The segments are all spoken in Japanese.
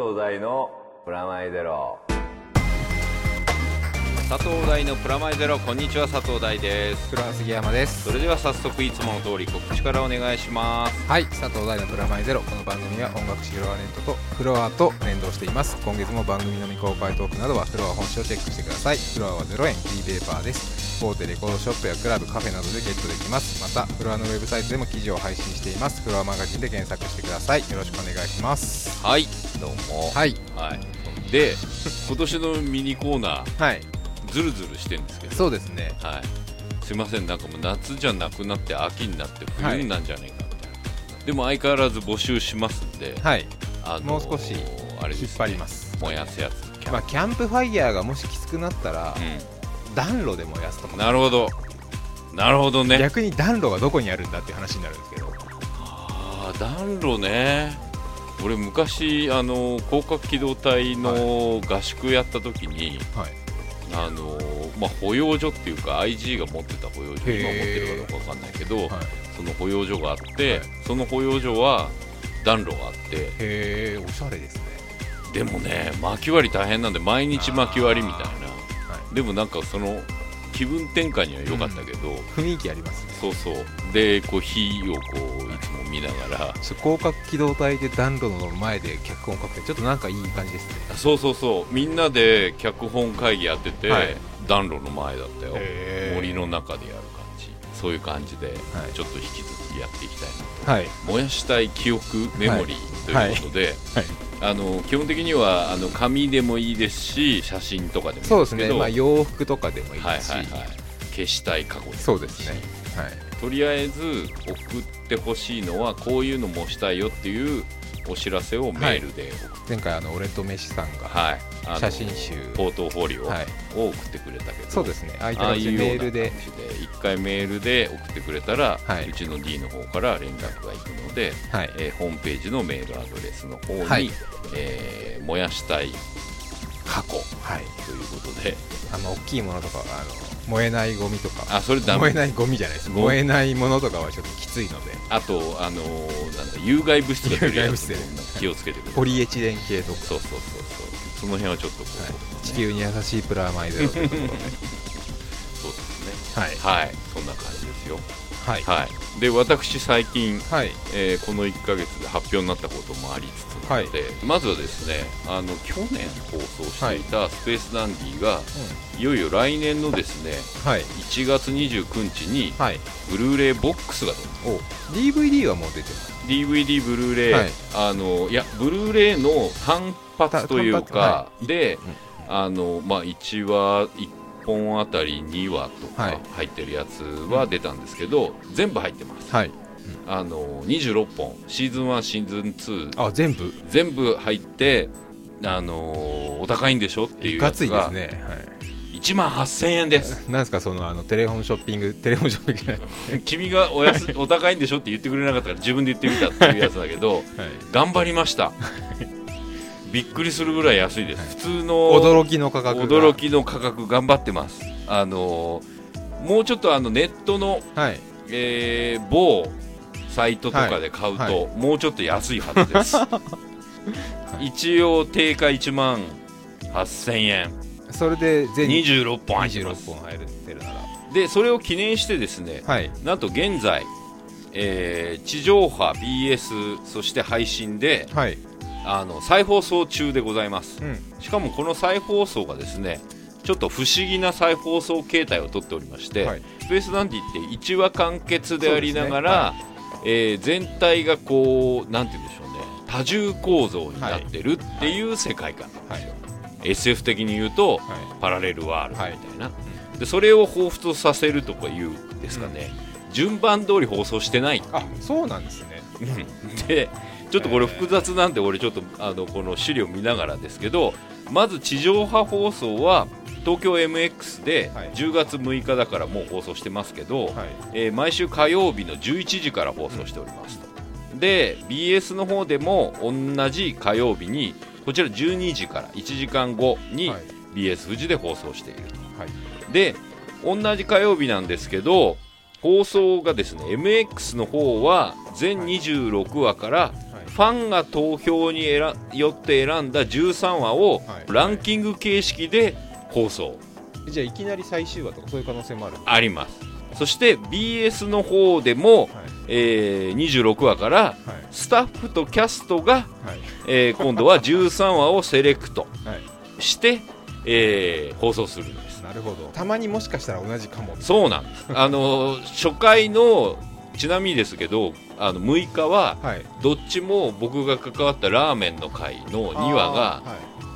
藤大のプラマイゼロ。佐藤大のプラマイゼロこんにちは。佐藤大です。黒杉山です。それでは早速いつもの通り告知からお願いします。はい。佐藤大のプラマイゼロこの番組は音楽誌フロアレントとフロアと連動しています。今月も番組の未公開トークなどはフロア本誌をチェックしてください。フロアは0円フリーペーパーです大手レコードショップやクラブカフェなどでゲットできます。またフロアのウェブサイトでも記事を配信しています。フロアマガジンで検索してください。よろしくお願いします。はい。どうも。はい。はい。で今年のミニコーナーはい。ズルズルしてるんですけど。そうですね。はい。すいません。なんかもう夏じゃなくなって秋になって冬になんじゃないかみたいな、でも相変わらず募集しますんで、はい。あのーもう少しあれです、ね、引っ張ります。燃やすやつ。キャンまあキャンプファイヤーがもしきつくなったら暖炉で燃やすとうん、か。なるほど。なるほどね。逆に暖炉がどこにあるんだっていう話になるんですけど。ああ暖炉ね。俺昔あの広角機動隊の合宿やった時に、はい。あのまあ、保養所っていうか IG が持ってた保養所今持ってるかどうかわかんないけど、はい。その保養所があって、はい。その保養所は暖炉があって。へえおしゃれですね。でもね薪割り大変なんで毎日薪割りみたいな、はでもなんかその気分転換には良かったけど、雰囲気ありますね。そうそう。でこう火をこういつも見ながら。広角機動隊で暖炉の前で脚本書くってちょっとなんかいい感じですね。そうそうそう。みんなで脚本会議やってて、はい。暖炉の前だったよ。森の中でやるそういう感じで、はい。ちょっと引き続きやっていきたいなはい。燃やしたい記憶メモリーということで、はい。あの基本的にはあの紙でもいいですし写真とかでもいいそうでけどですすね。まあ洋服とかでもいいはいですし、はいはい。消したい過去でもいいし。そうですね。はい。とりあえず送ってほしいのはこういうのもしたいよっていうお知らせをメールで送って、前回あの俺と飯さんがはい。写真集。ポートフォリオをはい。送ってくれたけど、そうですね。ああいメールで。で。一回メールで送ってくれたら、はい。うちの D の方から連絡が行くので、はい。えーホームページのメールアドレスの方に、はい。えー燃やしたい箱はい。ということで。あの大きいものとかはあの燃えないゴミとか。あそれダメ。燃えないゴミじゃないです。燃えないものとかはちょっときついので。あと、あのーなんだ有害物質が出るやつ気をつけてください。ポリエチレン系とか、そうそうそうそう。その辺はちょっとこう、はい、地球に優しいプラマイゼロということで。そうですね。はい。はい。そんな感じですよはい。はい。で私最近はい。えーこの1ヶ月で発表になったこともありつつなので、まずはですねあの去年放送していたスペースダンディが、いよいよ来年のですねはい。1月29日にはい。ブルーレイボックスが出るお DVD はもう出てます。DVD ブルーレイ、はい。あのいやブルーレイの単発というかは、で、うんあのまあ、1話1本あたり2話とはい。か入ってるやつは出たんですけど、全部入ってます、はい。あの26本。シーズン1シーズン2あ全部？全部入って、あのーお高いんでしょっていういかついですね。はい。1万8000円です。なんですかそのあのテレフォンショッピングテレフォンショッピング。じゃない君がお安お高いんでしょって言ってくれなかったから自分で言ってみたっていうやつだけど はい。頑張りました びっくりするぐらい安いです、はい。普通の驚きの価格が。驚きの価格頑張ってます。あのーもうちょっとあのネットの、はい。えー某サイトとかで買うと、はい。はもうちょっと安いはずです、一応定価1万8000円。それで全26本入ってます。26本入ってるなら。でそれを記念してですねはい。なんと現在、えー地上波 BS そして配信ではいあの再放送中でございます。うん。しかもこの再放送がですねちょっと不思議な再放送形態をとっておりまして、はい。スペースダンディって1話完結でありながら、そうえー全体がこうなんて言うんでしょうね多重構造になってるっていう世界観なんですよ、SF 的に言うと、はパラレルワールドみたいな、でそれを彷彿とさせるとかいうんですかね、順番通り放送してない。あそうなんですね。でちょっとこれ複雑なんで俺ちょっとあのこの資料見ながらですけどまず地上波放送は東京 MX ではい。10月6日だからもう放送してますけど、はい。えー毎週火曜日の11時から放送しておりますと、で BS の方でも同じ火曜日にこちら12時から1時間後にはい。BS 富士で放送していると。はい。で同じ火曜日なんですけど放送がですね MX の方は全26話からはいフファンが投票に選よって選んだ13話をはい。ランキング形式で放送。じゃあいきなり最終話とかそういう可能性もある。あります。そして BS の方でも、はい。えー26話からはい。スタッフとキャストが、はい。えー今度は13話をセレクトはい。して、えー放送するんです。なるほど。たまにもしかしたら同じかも。そうなんです。あのー初回のちなみにですけどあの6日ははい。どっちも僕が関わったラーメンの会の2話が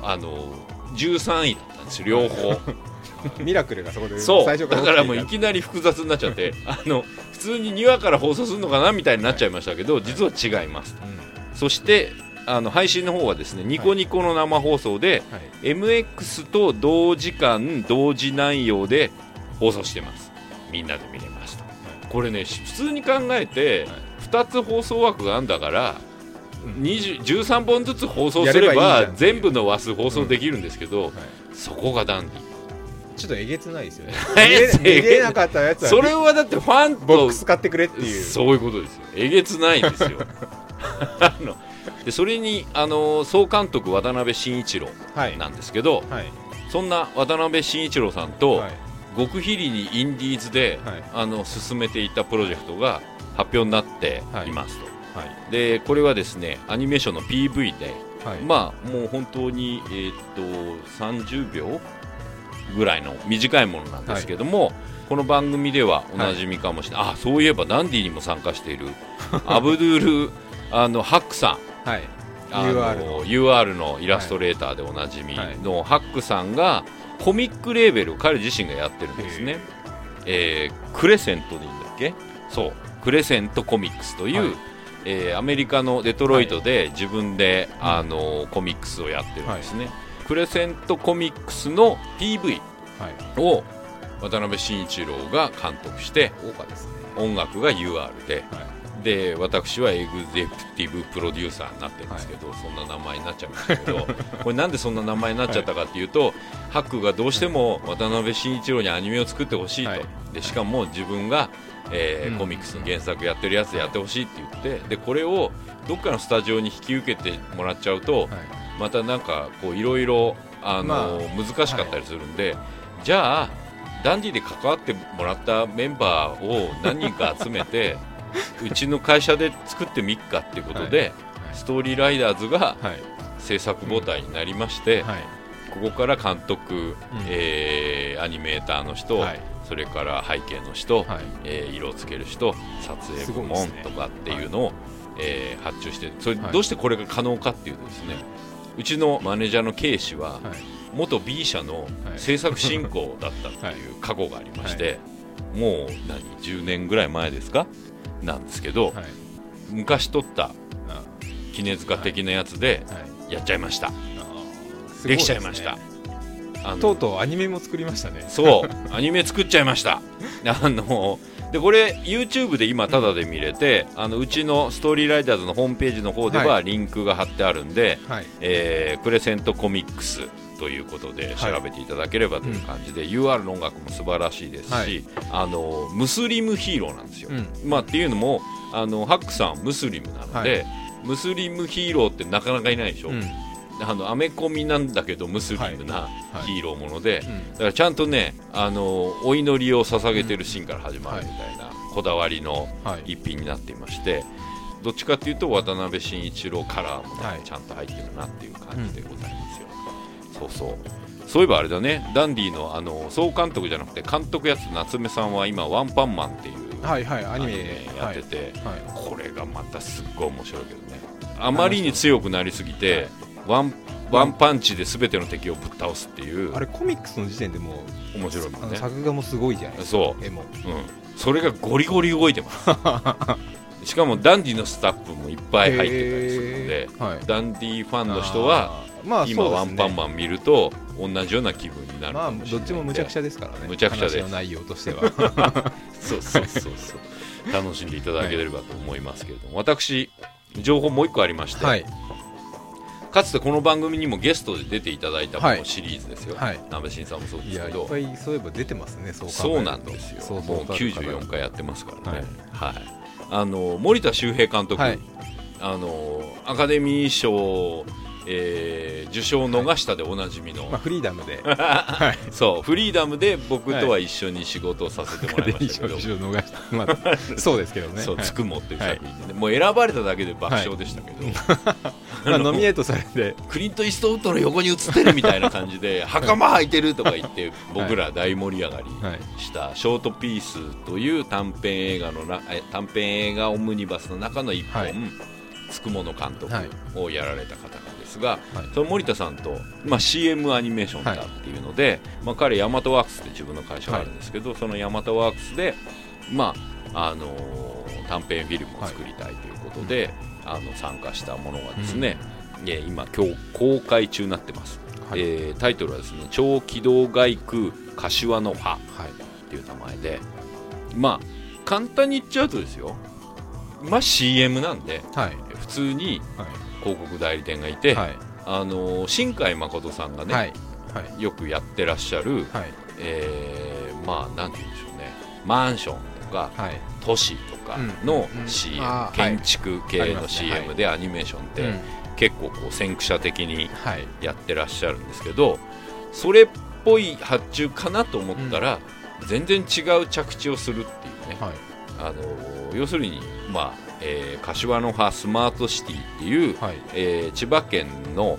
ああの13位だったんですよ両方。ミラクルがそこでそう。最初からだからもうい起きなり複雑になっちゃって あの普通に2話から放送するのかなみたいになっちゃいましたけど、実は違います。いたうん。そしてあの配信の方はですねニコニコの生放送で、はい。MX と同時間同時内容で放送してます。みんなで見れました、これねし普通に考えて、2つ放送枠があんだから、うん。20 13本ずつ放送すれば全部の話数放送できるんですけど、はい。そこがダンディちょっとえげつないですよね。え見れ見れなかったやつはそれはだってファンとボックス買ってくれっていう。そういうことですよ。えげつないですよ。あのでそれにあの総監督渡辺慎一郎はいなんですけど、はい。そんな渡辺慎一郎さんと、はい極秘裏にインディーズで、はい。あの進めていたプロジェクトが発表になってい。ますと、はい。でこれはですねアニメーションの PV で、はい。まあもう本当に、えーっと30秒ぐらいの短いものなんですけども、この番組ではおなじみかもしれない、あそういえばダンディにも参加している アブドゥールあのハックさん。はい。あの UR の。UR のイラストレーターでおなじみのハックさんがコミックレーベルを彼自身がやってるんですね、えークレセントでいいんだっけ？そう。クレセントコミックスという、はい。えーアメリカのデトロイトで自分で、あのコミックスをやってるんですね、クレセントコミックスの PV はい。を渡辺慎一郎が監督して音楽が UR ではいで私はエグゼクティブプロデューサーになってるんですけど、そんな名前になっちゃいましたけど これなんでそんな名前になっちゃったかっていうと、ハックがどうしても渡辺慎一郎にアニメを作ってほしいと、はい。でしかも自分が、えーうん。コミックスの原作やってるやつやってほしいって言ってでこれをどっかのスタジオに引き受けてもらっちゃうと、はい。またなんかこういろいろあの、ま難しかったりするんで、じゃあダンディで関わってもらったメンバーを何人か集めて うちの会社で作ってみっかっていうことで、ストーリーライダーズがはい。制作母体になりまして、はい。ここから監督、えーアニメーターの人、はい。それから背景の人、はい。えー色をつける人撮影部門とかっていうのを、えー発注してそれはい。どうしてこれが可能かっていうとですね、うちのマネージャーの K 氏は、はい。元 B 社の制作進行だったっていう過去がありまして、もう何10年ぐらい前ですか？なんですけど、はい。昔撮ったあ杵塚的なやつではい。やっちゃいました、あーできちゃいました。とうとうアニメも作りましたね。そう。アニメ作っちゃいました。あのでこれ YouTube で今タダで見れてあのうちのストーリーライダーズのホームページの方でははリンクが貼ってあるんで、はい。えープレセントコミックスということで調べていただければという感じで、UR の音楽も素晴らしいですし、はい。あのムスリムヒーローなんですよ。うん。まあ、っていうのもあのハックさんはムスリムなので、ムスリムヒーローってなかなかいないでしょ、うん。あのアメコミなんだけどムスリムなはい。ヒーローもので、うん。だからちゃんとねあのお祈りを捧げてるシーンから始まるみたいな、こだわりのはい。一品になっていましてどっちかっていうと渡辺慎一郎カラーもちゃんと入ってるなっていう感じでございます。よ、そうそう。そういえばあれだね。ダンディのあの総監督じゃなくて監督やつ夏目さんは今ワンパンマンっていうはいはいアニメやってて、はい。これがまたすっごい面白いけどね。あまりに強くなりすぎて、ワンワンパンチで全ての敵をぶっ倒すっていうあれコミックスの時点でもう面白いもんね。作画もすごいじゃないですかそう。絵も。うん、それがゴリゴリ動いてます。しかもダンディのスタッフもいっぱい入ってたりするので、はい。ダンディファンの人はまあ今ワンパンマン見ると同じような気分になるまあどっちもむちゃくちゃですからね。むちゃくちゃです。話の内容としては。そうそうそうそう。楽しんでいただければと思いますけれども、私情報もう一個ありまして、はい。かつてこの番組にもゲストで出ていただいたもはい。のシリーズですよ、はい。鍋新さんもそうですけど。ぱいそういえば出てますねそうなんですよ。そうもうそう。たる方が94回やってますからね。はい。はい、あの森田修平監督、はい。あのアカデミー賞、えー受賞を逃したでおなじみの、まあフリーダムで。はい。そうフリーダムで僕とは一緒に仕事をさせてもらいましたけど、一応逃した。まあ そうですけどね。そう、はい。つくもっていう作品で。ね、もう選ばれただけで爆笑でしたけど、まあノミネートされて。クリント・イーストウッドの横に写ってるみたいな感じで、袴履いてるとか言って、僕ら大盛り上がりはい。した「ショートピース」という短編映画のなえ短編映画オムニバスの中の一本、はい。つくもの監督はい。をやられた方なんですが、はい。その森田さんと、まあ、CM アニメーションだっていうので、まあ、彼ヤマトワークスって自分の会社があるんですけど、そのヤマトワークスで、まああのー短編フィルムを作りたいということで、あの参加したものがですね、えー今今日公開中になってます、はい。えータイトルはですね超機動外空柏の葉はい。っていう名前でまあ簡単に言っちゃうとですよ。まあ CM なんではい。普通にはい広告代理店がいて、はい。あの新海誠さんがね、はい。はい。よくやってらっしゃる、はい。えーまあなんて言うんでしょうね。マンションとかはい。都市とかうんのうん。CM、あー建築あ系の CM でアニメーションって、うん。結構こう先駆者的にはい。やってらっしゃるんですけどそれっぽい発注かなと思ったら、全然違う着地をするっていうね、はい。あの要するに、まあえー柏の葉スマートシティっていう、はい。えー千葉県の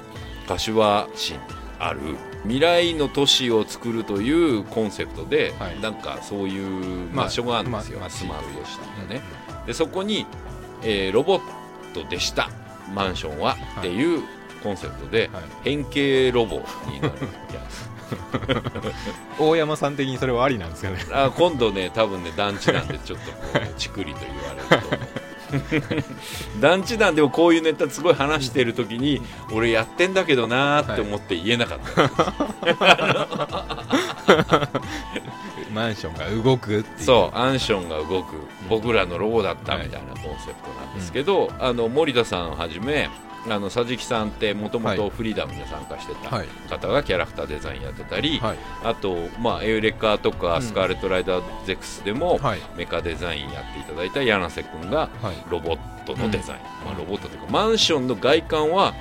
柏市にある未来の都市を作るというコンセプトで、はい。なんかそういうまあ場所があるんですよ、まあスマートシティがね、うんでそこに、えーロボットでしたマンションは、っていうコンセプトで、はい。変形ロボになるやつ 大山さん的にそれはありなんですかね？あ今度ね多分ね団地なんでちょっとこうね チクリと言われると 団地なんでもこういうネタすごい話してる時に俺やってんだけどなーって思って言えなかった、マンションが動くってそうアンションが動く。僕らのロボだったみたいなコンセプトなんですけど、あの森田さんをはじめあの佐々木さんってもともとフリーダムに参加してたはい。方がキャラクターデザインやってたり、はい。あと、まあ、エウレカとかうん。スカーレット・ライダー・ゼクスでも、はい。メカデザインやっていただいた柳瀬君がはい。ロボットのデザイン、うん。まあ、ロボットというかマンションの外観ははい。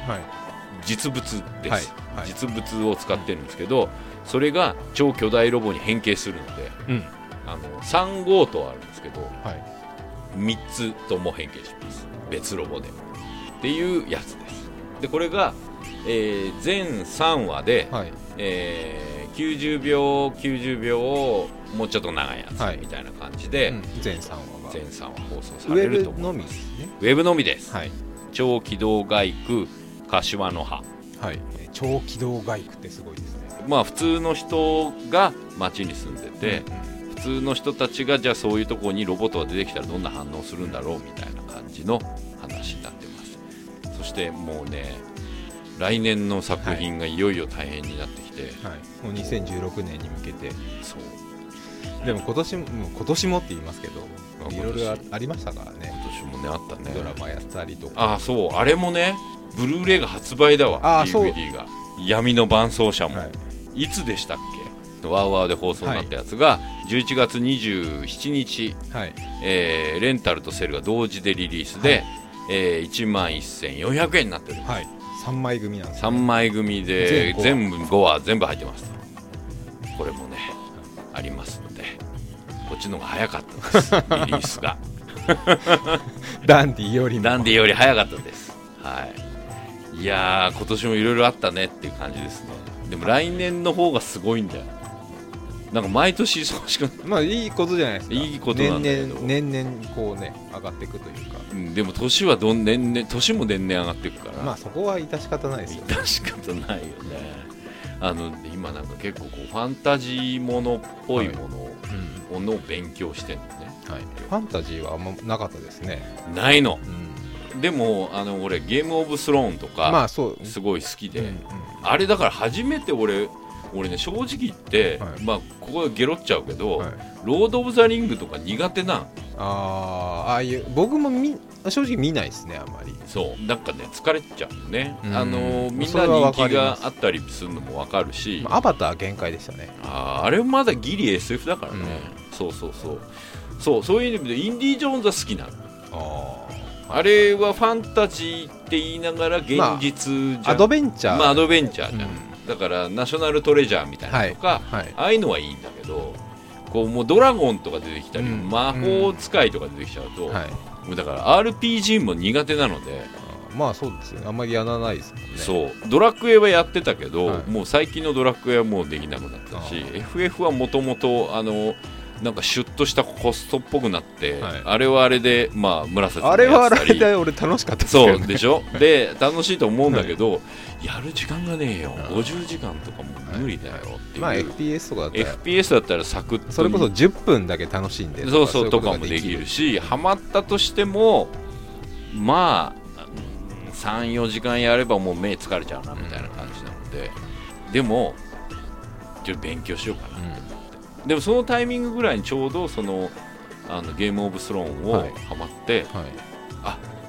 実物です、実物を使ってるんですけどそれが超巨大ロボに変形するのでうん。あの3号棟あるんですけどはい。3つとも変形します。別ロボでっていうやつです。でこれが、えー全3話で、はい。えー90秒90秒をもうちょっと長いやつはい。みたいな感じで、うん。全3話が。全3話放送されると思います。みですね。ウェブのみです、はい。超機動外区柏の葉。はい。超機動外区ってすごいですね。まあ普通の人が町に住んでて、うん普通の人たちがじゃあそういうところにロボットが出てきたらどんな反応するんだろうみたいな感じの話になってますそしてもうね来年の作品がいよいよ大変になってきて、はい、もう2016年に向けて。そう。でも今年も今年もって言いますけどあいろいろあありましたからね。今年もねあったね。ドラマやったりとか。ああそう。あれもねブルーレイが発売だわ。DVD が。闇の伴奏者も、はい。い、つでしたっけ？ワーワーで放送になったやつが、11月27日、はい。えーレンタルとセルが同時でリリースで、はいえー1万1400円になっております、はい。3枚組なんです3枚組で全全部5話全部入ってます。これもねありますのでこっちの方が早かったです。リリースが。ダンディよりも。ダンディより早かったです。はい。いやー今年もいろいろあったねっていう感じですね。でも来年の方がすごいんだよなんか毎年忙しくなまあいいことじゃないですか。いいことなんだけど。年々年々こうね上がっていくというか。うんでも年はどん年々年も年々上がっていくから、まあそこは致し方ないですよ。致し方ないよね。あの今なんか結構こうファンタジーものっぽいものを,、うんのを勉強してんのね。はい、ファンタジーはあんまなかったですね、ないの。うん、でもあの俺ゲームオブスローンとか、まあそう。すごい好きで、うんうん。あれだから初めて俺俺ね正直言って、はい。まあここでゲロっちゃうけど、はい。ロード・オブ・ザ・リングとか苦手なん。あーああいう僕もみ正直見ないですねあんまり。そう。なんかね疲れちゃうよね、うん。あのみんな人気があったりするのも分かるし、まあアバター限界でしたね。あーあれまだギリ SF だからね、そうそうそう。そうそういう意味でインディ・ージョーンズは好きなの。ああれはファンタジーって言いながら現実じゃん、アドベンチャー、まあアドベンチャーじゃん、うんだからナショナルトレジャーみたいなのとか、はい。ああいうのはいいんだけどこうもうドラゴンとか出てきたり、うん。魔法使いとか出てきちゃうと、はい。もうだから RPG も苦手なので、あまあそうですよね。あんまりやらないですもんね。そう。ドラクエはやってたけど、はい。もう最近のドラクエはもうできなくなったしあ FF はもともとあのなんかシュッとしたホストっぽくなって、はい。あれはあれでまあ紫あれはあれで俺楽しかったですそけどね。う。でしょ？で楽しいと思うんだけど、やる時間がねえよ。あ50時間とかもう無理だよっていう、まあ FPS とかだったら。FPS だったらサクッとそれこそ10分だけ楽しんでそうそうとかもできる。しハマったとしてもまあ34時間やればもう目疲れちゃうなみたいな感じなので、でもちょっと勉強しようかな、うんでもそのタイミングぐらいにちょうどそのあのゲームオブスローンをはい。ハマって、はい。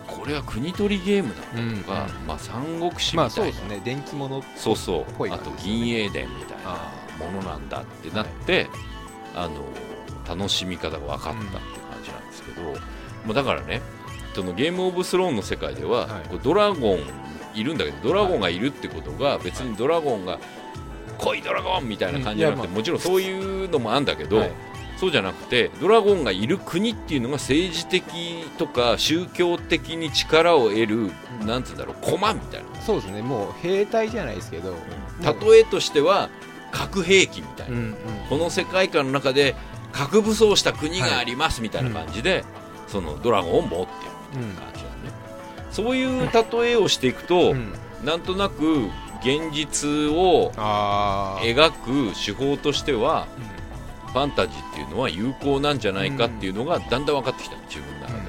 これは国取りゲームだったうんとか、まあ、三国志みまたいな、あそうですね。電気物そうそう。あと銀英伝みたいなあものなんだってなって、あの楽しみ方が分かったっていう感じなんですけど、まあ、だからねそのゲームオブスローンの世界では、はい。こうドラゴンいるんだけどドラゴンがいるってことが別にドラゴンが来いドラゴンみたいな感じじゃなくて、うんまあ。もちろんそういうのもあるんだけど、はい。そうじゃなくてドラゴンがいる国っていうのが政治的とか宗教的に力を得る、うん。なんつうんだろう駒みたいな。そうですね。もう兵隊じゃないですけど。例えとしては核兵器みたいな、うんうん。この世界観の中で核武装した国がありますみたいな感じで、そのドラゴンを持ってるみたいな感じだね、そういう例えをしていくと、うん。なんとなく現実を描く手法としてはファンタジーっていうのは有効なんじゃないかっていうのがだんだん分かってきた自分の中で、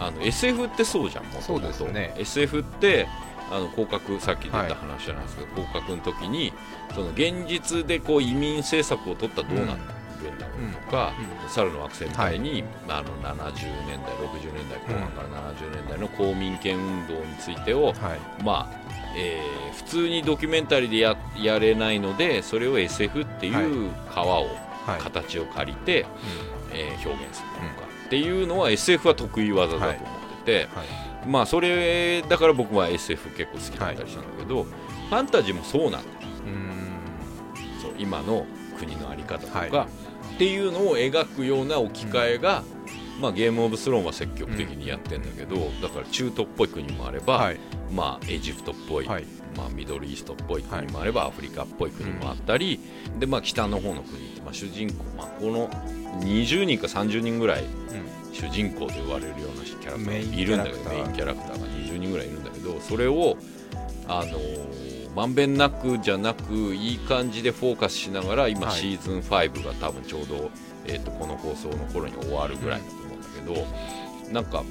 あの SF ってそうじゃんもともとそうですね。SF ってあの広角さっき出た話じゃないですけど、広角の時にその現実でこう移民政策を取ったらどうなるんだろうとか、猿の惑星みたいに、あの70年代60年代後半から70年代の公民権運動についてを、はい。まあえー普通にドキュメンタリーでややれないのでそれを SF っていう川を、はい。形を借りて、えー表現するとか、っていうのは SF は得意技だと思ってて、はい。まあそれだから僕は SF 結構好きだったりしたんだけど、ファンタジーもそうなんだようん。そう今の国の在り方とか、はいっていうのを描くような置き換えが、まあ、ゲームオブスローンは積極的にやってんだけど、だから中東っぽい国もあれば、はい。まあ、エジプトっぽい、はい。まあ、ミドルイーストっぽい国もあれば、アフリカっぽい国もあったり、でまあ、北の方の国って、まあ、主人公、まあ、この20人か30人ぐらい主人公と言われるようなキャラクターがいるんだけどメメインキインキャラクターが20人ぐらいいるんだけどそれをあのーまんべんなくじゃなくいい感じでフォーカスしながら今はい。シーズン5が多分ちょうど、えー、とこの放送の頃に終わるぐらいだと思うんだけど、なんか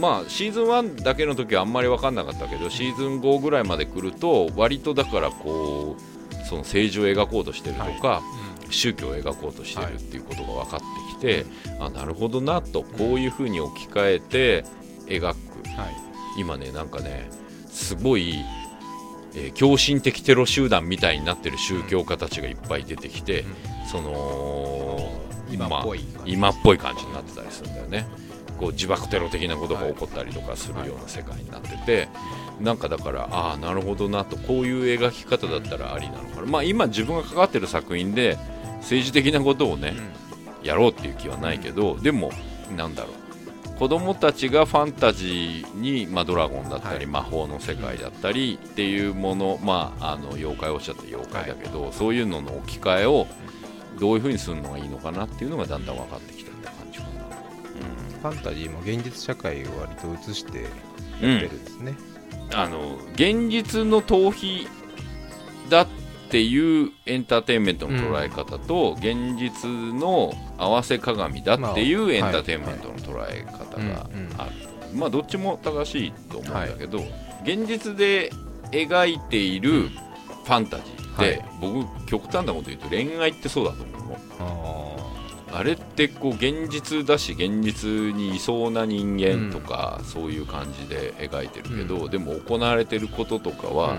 まあシーズン1だけの時はあんまり分かんなかったけどシーズン5ぐらいまで来ると割とだからこうその政治を描こうとしてるとか、宗教を描こうとしてるっていうことが分かってきて、あなるほどなとこういうふうに置き換えて描く。はい。今ねなんかねすごい、えー狂信的テロ集団みたいになってる宗教家たちがいっぱい出てきて、その今っぽいまあ今っぽい感じになってたりするんだよね。こう自爆テロ的なことが起こったりとかするような世界になってて、なんかだからああなるほどなと。こういう描き方だったらありなのかな。まあ今自分が関わってる作品で政治的なことをね、やろうっていう気はないけど、でもなんだろう子供たちがファンタジーに、まあ、ドラゴンだったり、はい。魔法の世界だったりっていうもの、まあ、あの妖怪をおっしゃった妖怪だけど、そういうのの置き換えをどういうふうにするのがいいのかなっていうのがだんだん分かってきたって感じかな。ファンタジーも現実社会を割と映してやうんってるんですね、あの現実の逃避だっていうエンターテインメントの捉え方と、現実の合わせ鏡だっていうエンターテインメントの捉え方がある、まあどっちも正しいと思うんだけど、現実で描いているファンタジーって、はい。僕極端なこと言うと恋愛ってそうだと思うの。ああれってこう現実だし現実にいそうな人間とか、そういう感じで描いてるけど、でも行われてることとかーは、うん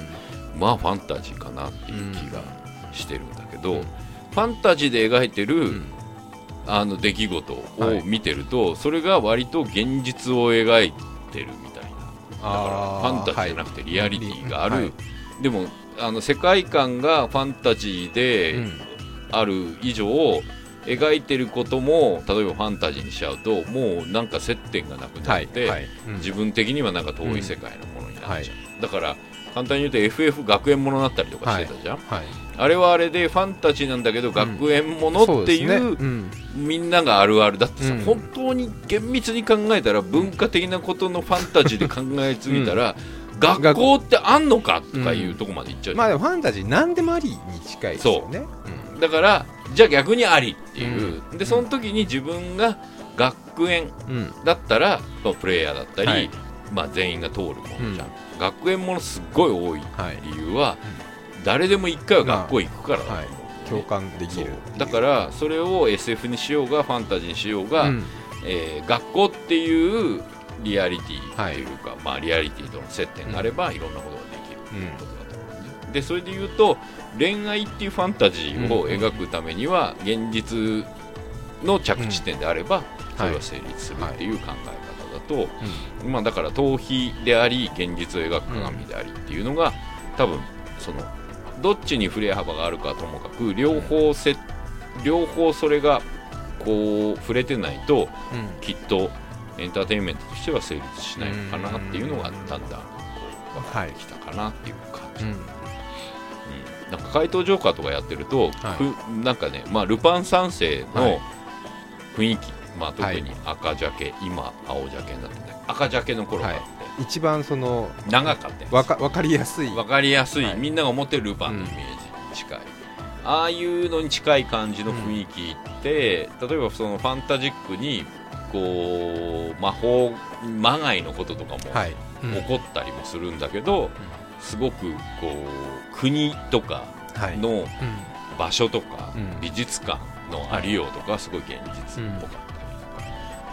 まあファンタジーかなっていう気がしてるんだけど、うん。ファンタジーで描いてる、うん。あの出来事はい。を見てると、それが割と現実を描いてるみたいな。だあからファンタジーじゃなくてリアリティがある、はい。でもあの世界観がファンタジーでうん。ある以上、描いてることも例えばファンタジーにしちゃうともうなんか接点がなくなはいって、はい。うん。自分的にはなんか遠い世界のものになっちゃう、だから簡単に言うと FF 学園ものになったりとかしてたじゃん、はい。あれはあれでファンタジーなんだけど学園ものっていう,、そうですね。うん。みんながあるあるだってさ、うん。本当に厳密に考えたら文化的なことのファンタジーで考えすぎたら、学校ってあんのかとかいうとこまでいっちゃうじゃん。まあでもファンタジー何でもありに近いですよね。だからじゃあ逆にありっていう、でその時に自分が学園うん。うんだったら、まあプレイヤーだったり、はい。まあ、全員が通るものじゃん、学園ものすっごい多いはい。理由は、誰でも一回は学校行くからだと思う、はい。共感できるだからそれを SF にしようがファンタジーにしようが、うん。えー学校っていうリアリティというか、まあ、リアリティとの接点があれば、いろんなことができるうんことだと思うんででそれで言うと恋愛っていうファンタジーを描くためには現実の着地点であれば、それは成立するっていう考え方だと、まあ、だから逃避であり現実を描く鏡でありっていうのが多分そのどっちに振れ幅があるかともかく両方せ両方それがこう触れてないとうん。きっとエンターテインメントとしては成立しないのかなっていうのがだんだん分かってきたかなっていう感じ、うんうん。なんか怪盗ジョーカーとかやってると、はい。ふなんかね、まあ、ルパン三世のはい。雰囲気、まあ、特はい。に赤ジャケ、今青ジャケになってて赤ジャケの頃があって、一番その長かったよわかわかりやすい。わかりやすい、はい。みんなが思ってるルパンのイメージに近い、ああいうのに近い感じの雰囲気って、例えばそのファンタジックにこう魔法魔界のこととかもはい。うん。起こったりもするんだけど、すごくこう国とかはい。のうん。場所とか、うん。美術館のありようとかすごい現実っぽかった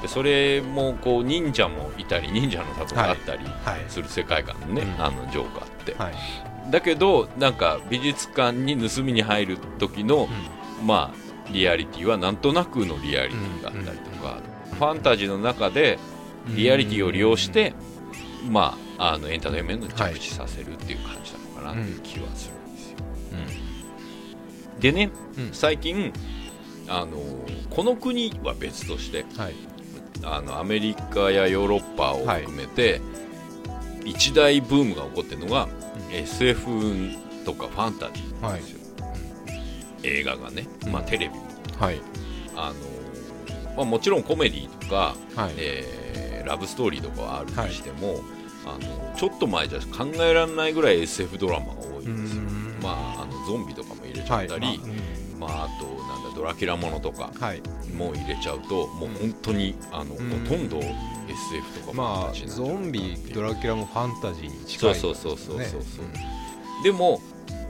でそれもこう忍者もいたり忍者の里があったりはい。する世界観のね、うん。あのジョーカーって、はい。だけどなんか美術館に盗みに入る時の、まあリアリティはなんとなくのリアリティがあったりとか、ファンタジーの中でリアリティを利用して、まあ、あのエンターテインメントに着地させるっていう感じなのかなっていう気はするんですよ。でね、うん。最近あのこの国は別としてはいあのアメリカやヨーロッパを含めて、一大ブームが起こってるのが、SF とかファンタジーなんですよ、映画がね、まあ、テレビ。もはい。あの、まあ、もちろんコメディとか、はい。えーラブストーリーとかはあるにしても、あのちょっと前じゃ考えられないぐらい SF ドラマが多いんですよ、うん。まあ、あのゾンビとかも入れちゃったり、はい。うん。まあ、あとなんだドラキュラものとかはい。も入れちゃうともう本当にあの、うん。ほとんど SF とかまあゾンビドラキュラもファンタジーに近いそうそうそうそうそう。そうね。でも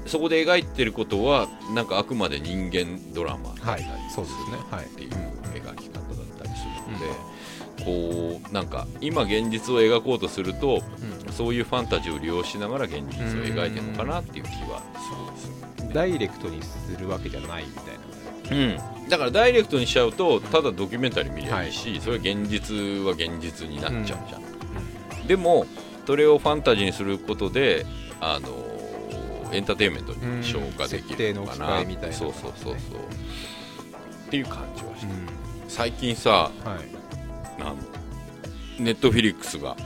そこで描いてることはなんかあくまで人間ドラマだったりはい。そうですね。はい。っていう描き方だったりするので、こうなんか今現実を描こうとするとそういうファンタジーを利用しながら現実を描いてるのかなっていう気はするんですよ、ダイレクトにするわけじゃないみたいなうん、だからダイレクトにしちゃうとただドキュメンタリー見ればいい。し、それは現実は現実になっちゃうじゃん、でもそれをファンタジーにすることであのエンターテインメントに消化できるのかな、うん。みたいなそうそうそうそう。っていう感じはして、う最近さんはい。あのネットフィリックスがはい。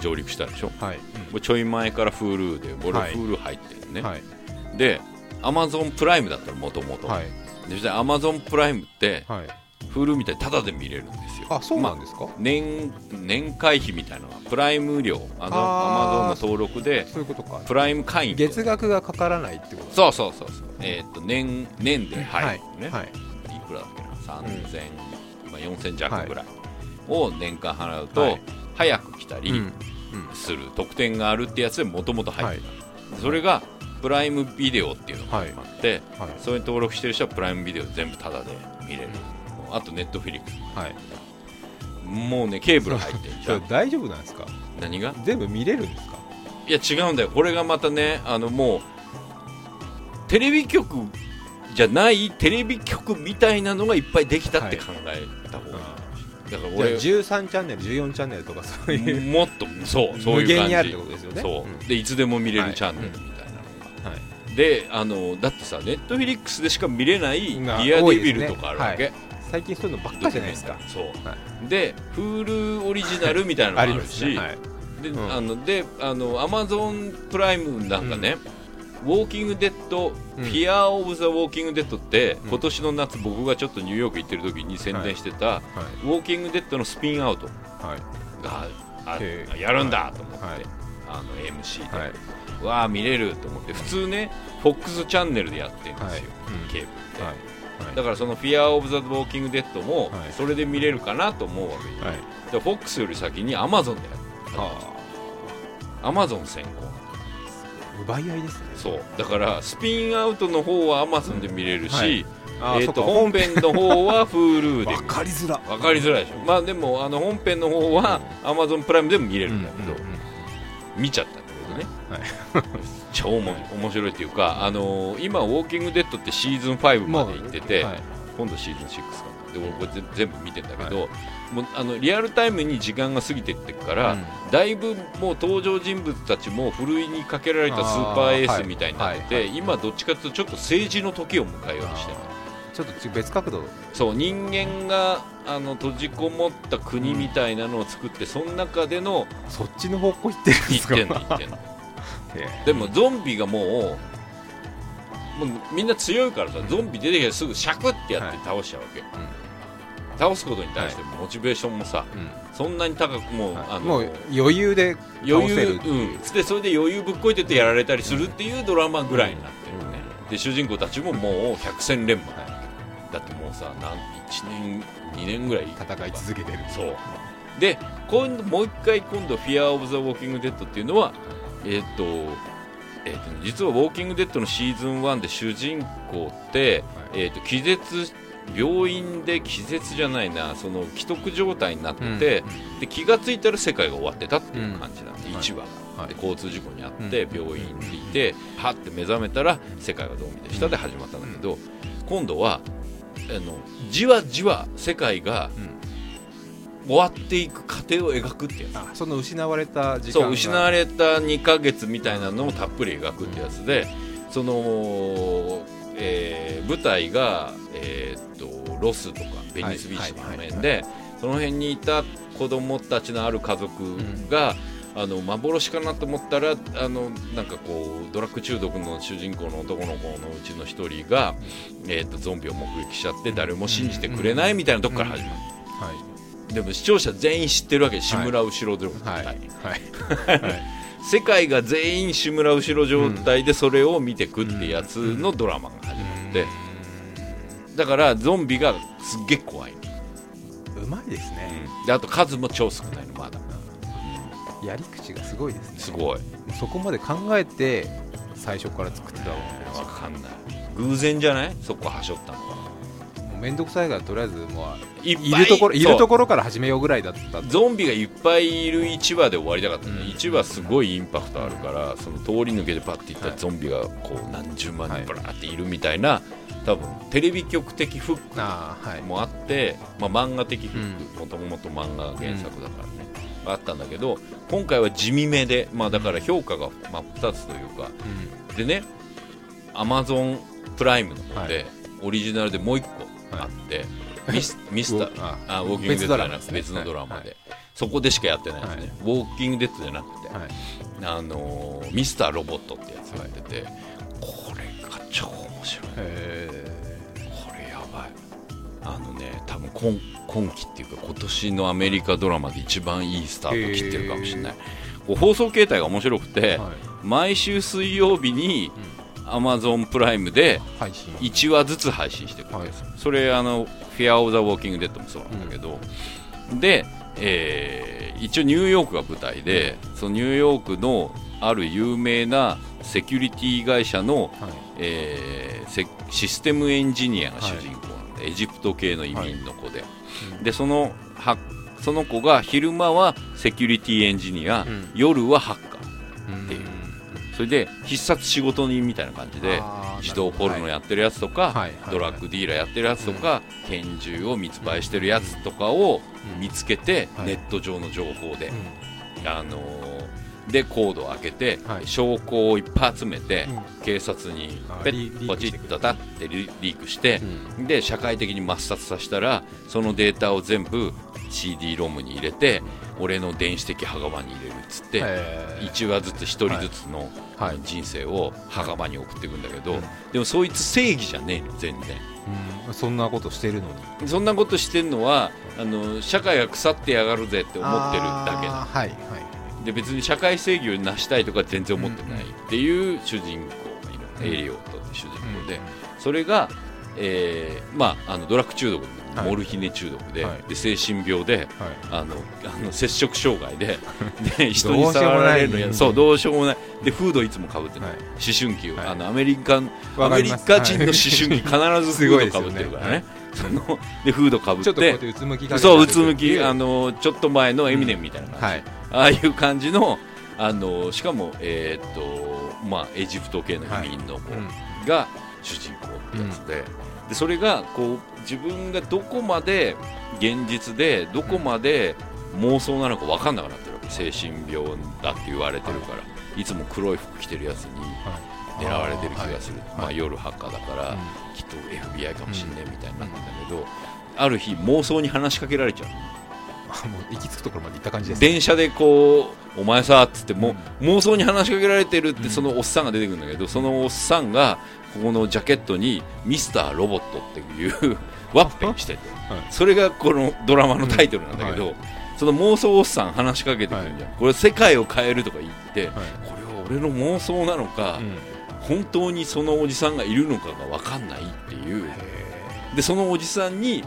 上陸したでしょ？はい。もうちょい前から Hulu で俺はい。Hulu 入ってるね、はい。で Amazon プライムだったらもともとはい実際 Amazon プライムってはい。Hulu みたいにタダで見れるんですよ。あそうなんですか？年年会費みたいなのがプライム料あのあー。Amazon の登録でそういうことか。プライム会員と月額がかからないってこと？そうそうそうそう。えーっと年年で入るのね、はい。い、くらだっけな？3000、今4000弱ぐらいを年間払うと、はい。早く来たりうん。する。特典があるってやつでもともと入ってた、それがプライムビデオっていうのが始まって、はい。それに登録してる人はプライムビデオ全部タダで見れる、あとネットフィリックス。はい。もうねケーブル入ってるじそゃん。れ 大丈夫なんですか？何が？全部見れるんですか？いや違うんだよ。これがまたねあのもうテレビ局じゃないテレビ局みたいなのがいっぱいできたって考えた方がいい、だから俺13チャンネル14チャンネルとかそういうもっとそうそういう感じ。無限にあるってことですよね。そう、ん。でいつでも見れはいるチャンネルみたいな。はいであのだってさネットフィリックスでしか見れない「デがィアデビル」とかあるわけ、最近そういうのばっかじゃないですか。そう、はで Hulu オリジナルみたいなのもあるし。ね。はい。で、うん。あのであの Amazon プライムなんかね、ウォーキングデッド、うん。フィア・オブ・ザ・ウォーキング・デッドって、うん。今年の夏僕がちょっとニューヨーク行ってる時に宣伝してた、はい。ウォーキング・デッドのスピンアウトはい。があへえやるんだと思って、はい。あの AMC で、はいわあ見れると思って普通ね FOX チャンネルでやってるんですよ、はい。うん。ケーブルって、はい。だからその「フィア・オブ・ザ・ウォーキング・デッド」もはい。それで見れるかなと思うわけよ、はい。で FOX より先に Amazon でやるは Amazon 先行。あ奪い合いですね。そう。だからスピンアウトの方は Amazon で見れるし、えー、と本編の方は Hulu でわかりづら。分かりづらいでしょ。まあでもあの本編の方は Amazon プライムでも見れるんだけど、見ちゃったんだけどね、超面白いっていうか、あのー今「ウォーキング・デッド」ってシーズン5まで行ってて、はい。今度シーズン6かな。で俺これぜ全部見てんだけど、もうあのリアルタイムに時間が過ぎてってくから、うん。だいぶもう登場人物たちもふるいにかけられたスーパーエースみたいになってて、はいはい。今どっちかというとちょっと政治の時を迎えようとしてるちょっと別角度。そう人間があの閉じこもった国みたいなのを作って、その中でのそっちの方向行ってるんですか？言ってんの言ってんの。へでもゾンビがもうもうみんな強いからさゾンビ出てきてすぐシャクってやって倒しちゃうわけ、倒すことに対してモチベーションもさ、えうんそんなに高くもう、あのもう余裕で余裕うん。でそれで余裕ぶっこいててやられたりするっていうドラマぐらいになってるね、で主人公たちももう百戦錬磨、だってもうさなん1年2年ぐらい戦い続けてる。そう。で今度もう一回今度「フィア・オブ・ザ・ウォーキング・デッド」っていうのはえっ、と,、えーとね実は「ウォーキング・デッド」のシーズン1で主人公って、えー、と気絶病院で気絶じゃないなその危篤状態になって、うんで気がついたら世界が終わってたっていう感じなんで、うん1話が、はい。で交通事故にあってうん病院にいて、はって目覚めたら世界がゾンビでしたで始まったんだけど、今度はあのじわじわ世界が終わっていく過程を描くってやつ。あその失われた時間そう失われた2ヶ月みたいなのをたっぷり描くってやつで、その、えー舞台が、えーっとロスとかベニスビーチの辺で、その辺にいた子供たちのある家族が、あの幻かなと思ったらあのなんかこうドラッグ中毒の主人公の男の子のうちの一人が、えーっとゾンビを目撃しちゃって誰も信じてくれないみたいなとこから始まる、はいでも視聴者全員知ってるわけ志村後ろ状態、はい。はい。は い世界が全員志村後ろ状態でそれを見てくってやつのドラマが始まって、だからゾンビがすっげえ怖い、うまいですね。であと数も超少ないのまだ。やり口がすごいですね。すごい。そこまで考えて最初から作ってたわけわかんない。偶然じゃない？そこはしょったのは。面倒くさいからとりあえずもういっぱいいるところいるところから始めようぐらいだった。ゾンビがいっぱいいる1話で終わりたかったね、うん。1話すごいインパクトあるからその通り抜けてパッていったはい。ゾンビがこう何十万はい人ブラーっているみたいな多分テレビ局的フックああはい。もあって、まあ、漫画的フックもともと漫画原作だからね、あったんだけど今回は地味めで、まあ、だから評価が真っ二つというか。でねアマゾンプライムの方で、はい。オリジナルでもう一個あって、ミスミスターああウォーキングデッドじゃなくて別のドラマで、はい。そこでしかやってないですね、はい。ウォーキングデッドじゃなくて、はい。あのーミスターロボットってやつがやってて、これが超面白いへこれやばい。あのね多分今今期っていうか今年のアメリカドラマで一番いいスタート切ってるかもしれない。こう放送形態が面白くて、毎週水曜日に Amazon プライムで配信。1話ずつ配信してくるんです、それあの「フィア・オブ・ザ・ウォーキング・デッド」もそうなんだけど、で、えー一応ニューヨークが舞台で、そのニューヨークのある有名なセキュリティ会社の、はい。えーセシステムエンジニアが主人公なんで、エジプト系の移民の子で、うんでそのはその子が昼間はセキュリティエンジニア、うん。夜はハッカーうんっていうそれで必殺仕事人みたいな感じで自動ポルノやってるやつとか、ドラッグディーラーやってるやつとか、拳銃を密売してるやつとかをうん。見つけて、はい。ネット上の情報で、うん。あのーでコードを開けて、はい。証拠をいっぱい集めて、うん。警察にあペッポチッとたってリリークして、うん。で社会的に抹殺させたらそのデータを全部 CD ロムに入れて俺の電子的墓場に入れるっつって、へー。1話ずつ1人ずつの人生を墓場に送っていくんだけど、うん。でもそいつ正義じゃねえの全然。うん。そんなことしてるのに。そんなことしてんのはあの社会が腐ってやがるぜって思ってるだけなあーはいはい。で別に社会正義を成したいとか全然思ってないっていう主人公がいる、うんエリオットって主人公で、うん。それが、えーまあ、あのドラッグ中毒で、はいモルヒネ中毒で,、はい。で精神病ではい。あのあの接触障害で で人に触られるのそうどうしようもない。でフードいつもかぶってる、はい。思春期あのアメリカンアメリカ人の思春期必ずフードかぶってるからね。すそのでフードかぶっててうつむきがそううつむきあのちょっと前のエミネムみたいな感じ、はい。ああいう感じのあのしかも、えーっとまあ、エジプト系の移民の子うん。が主人公ってやつで,、でそれがこう自分がどこまで現実でどこまで妄想なのか分かんなくなってるわけ。精神病だって言われてるから、い、つも黒い服着てるやつにはい。狙われてる気がする、はい。まあ、夜ハッカーだから、うんきっと FBI かもしんねえみたいになってんだけど、ある日妄想に話しかけられちゃう。あもう行き着くところまで行った感じです電車でこう「お前さ」っつっても、妄想に話しかけられてるってそのおっさんが出てくるんだけど、そのおっさんがここのジャケットに「ミスターロボット」っていうワッペンしてて、はい。それがこのドラマのタイトルなんだけど、うんその妄想おっさん話しかけてくるじゃん、これ世界を変えるとか言って、はい。これは俺の妄想なのか、うん。本当にそのおじさんがいるのかが分かんないっていう。へでそのおじさんに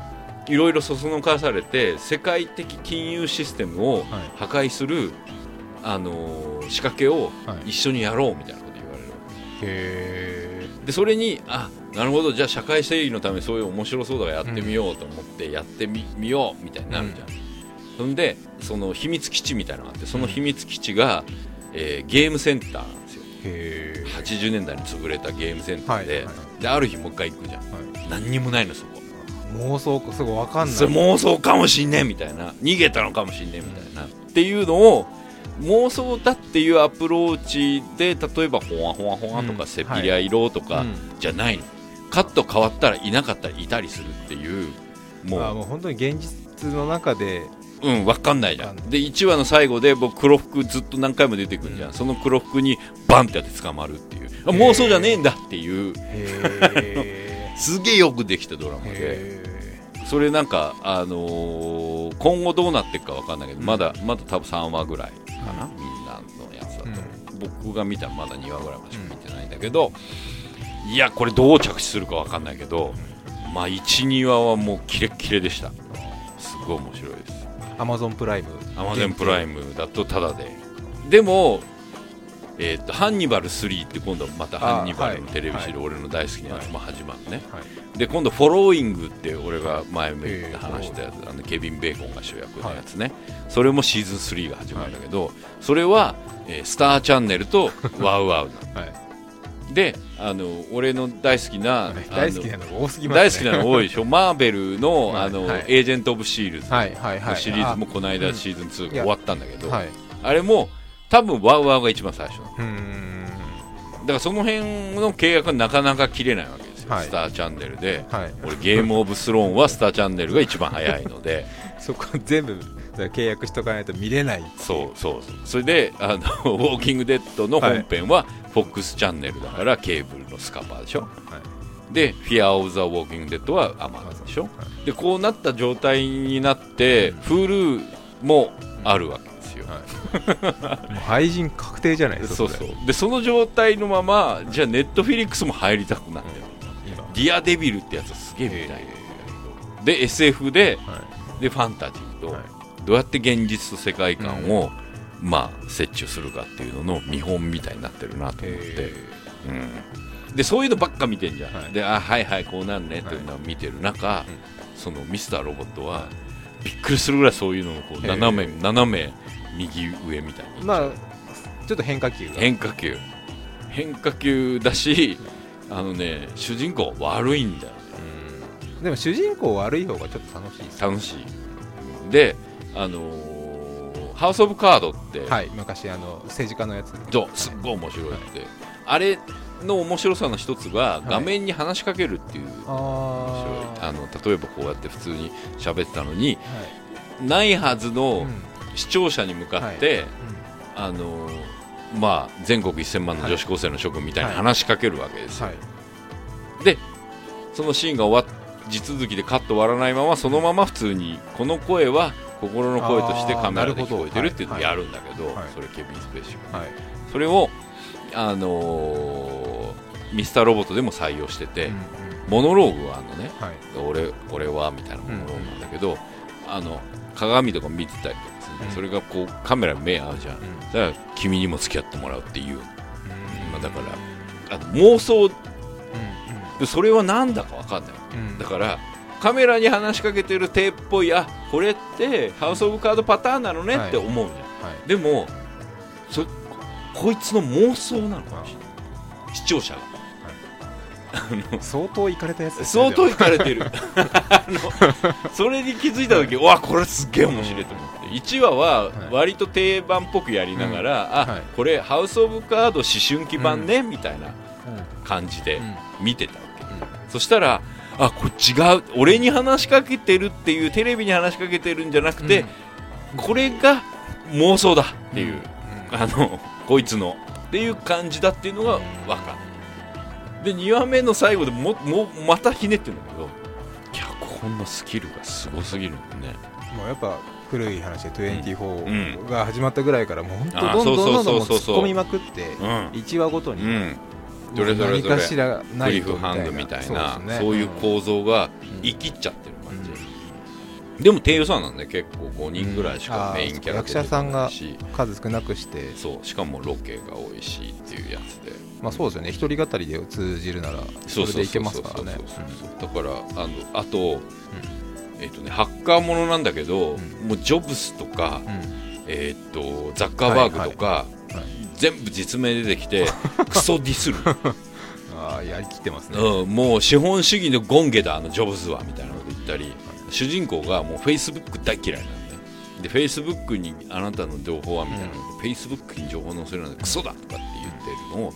いろいろそそのかされて世界的金融システムをはい。破壊する、あのー仕掛けをはい。一緒にやろうみたいなこと言われるわーへけでそれにあなるほどじゃあ社会正義のためそういう面白そうだからやってみようと思ってやってみ,、みようみたいになるじゃん、そんでその秘密基地みたいなのがあってその秘密基地が、えーゲームセンターなんですよ。えへえ80年代に潰れたゲームセンターで,、はいはである日もう一回行くじゃん。はい。何にもないのそこ。妄想かすごいわかんない。それ妄想かもしんねえみたいな。逃げたのかもしんねえみたいな、っていうのを妄想だっていうアプローチで例えばほわほわほわとか、うんせっぴりゃ色とかうんじゃないの、カット変わったらいなかったらいたりするっていうもう。あもう本当に現実の中でうん分かんないじゃん。で1話の最後で僕黒服ずっと何回も出てくるじゃん、うん。その黒服にバンってやって捕まるっていう。あ妄想じゃねえんだっていう。へ すげえよくできたドラマで。えそれなんか、あのー今後どうなっていくかわかんないけど、うん。まだまだ多分3話ぐらいかな、みんなのやつだと、う僕が見たらまだ2話ぐらいまでしか見てないんだけど、いやこれどう着地するかわかんないけど、まあ12話はもうキレッキレでした。すごい面白いです。アマゾンプライムアマゾンプライムだとタダで。でもえー、とハンニバル3って今度またハンニバルのテレビシリーズ、俺の大好きなやつも始まるね、はい。で今度フォローイングって俺が前も言って話したやつ、あのケビン・ベーコンが主役のやつね、それもシーズン3が始まるんだけど、それは、えースターチャンネルと ワウワウなはい。のであの俺の大好きな、大好きなのが多すぎますね。大好きなの多いでしょ。マーベルの,、はい。あのはい。エージェント・オブ・シールズ。のシリーズもこの間うん。シーズン2いや。が終わったんだけど、はい。あれも多分ワウワウが一番最初だからその辺の契約はなかなか切れないわけですよ、はい。スターチャンネルで。はい。俺ゲームオブスローンはスターチャンネルが一番早いので。そこ全部契約しとかないと見れないそう。そうそう。それであの ウォーキングデッドの本編は FOX チャンネルだからケーブルのスカパーでしょ。はい。でフィア・オブ・ザ・ウォーキングデッドはアマゾンでしょ。はでこうなった状態になって Hulu もあるわけよ。はい。もう廃人確定じゃないですかそうそう。でその状態のままじゃあネットフィリックスも入りたくなって。る今。ディアデビルってやつはすげえ見たい。んだけどで SF ではでファンタジーと、はい。どうやって現実と世界観を、まあ折衷するかっていうのの見本みたいになってるなと思って、へうん、でそういうのばっか見てんじゃん、はい。であはいはいこうなんねっていうのを見てる中、そのミスターロボットはびっくりするぐらいそういうのをこう斜め斜め右上みたいにーまあちょっと変化球が。変化球。変化球だしあのね主人公悪いんだようん。でも主人公悪い方がちょっと楽しいです。楽しい。であのーハウス・オブ・カードって、はい昔あの政治家のやつ。そうすっごい面白いって、あれの面白さの一つがい。画面に話しかけるっていう、面白い。ああの例えばこうやって普通に喋ってたのにあないはずのはいうん視聴者に向かって、あのまあ、全国1000万の女子高生の諸君みたいにはい。話しかけるわけですよ、はい。そのシーンが終わっ地続きでカット終わらないままそのまま普通にこの声は心の声としてカメラで聞こえてるっていうのをやるんだけど、それケビン・スペーシーがはい。それを、あのーミスターロボットでも採用してて、うんうん。モノローグはあのねはい。俺俺はみたいなモノローグなんだけど、あの鏡とか見てたりとかそれがこうカメラに目合うじゃん、うん。だから君にも付き合ってもらうっていう。うん。まあだからあの妄想。それはなんだか分かんない。だからカメラに話しかけてる手っぽいあこれってハウス・オブ・カードパターンなのねって思うじゃん、はい。でもそこいつの妄想なのかもしれない。視聴者が。相当いかれたやつね。相当いかれてる。それに気づいた時うわこれすっげえ面白いと思って1話は割と定番っぽくやりながら、うん。はい。あこれハウス・オブ・カード思春期版ね、みたいな感じでうん。見てたわけ、そしたらあこれ違う俺に話しかけてるっていうテレビに話しかけてるんじゃなくて、これが妄想だっていう、あのこいつのっていう感じだっていうのが分かる。で2話目の最後でももまたひねってるんだけど脚本のスキルがすごすぎるんだね。もうやっぱ古い話でうん。24が始まったぐらいからもう本あ当どんどんどんどん突っ込みまくってうん。1話ごとにうん。どれどれどれ何かしらなクリフハングみたいなそういう構造がうん。生きっちゃってる感じ、でも低予算なんで結構5人ぐらいしかうん。メインキャラあー役者さんが数少なくして。そう。しかもロケが多いしっていうやつで。まあそうですよね。一人語りで通じるならそれでいけますからね。だからあのあと、えっ、とねハッカーものなんだけど、うん。もうジョブスとか、うん。うんえっ、とザッカーバーグとか、はい全部実名出てきてクソディスる、ああやりきってますね。うん、もう資本主義のゴンゲだあのジョブズはみたいなこと言ったり主人公がもうフェイスブック大嫌いなんででフェイスブックにあなたの情報はみたいなフェイスブックに情報載せるなんてクソだとかって言ってるのをあの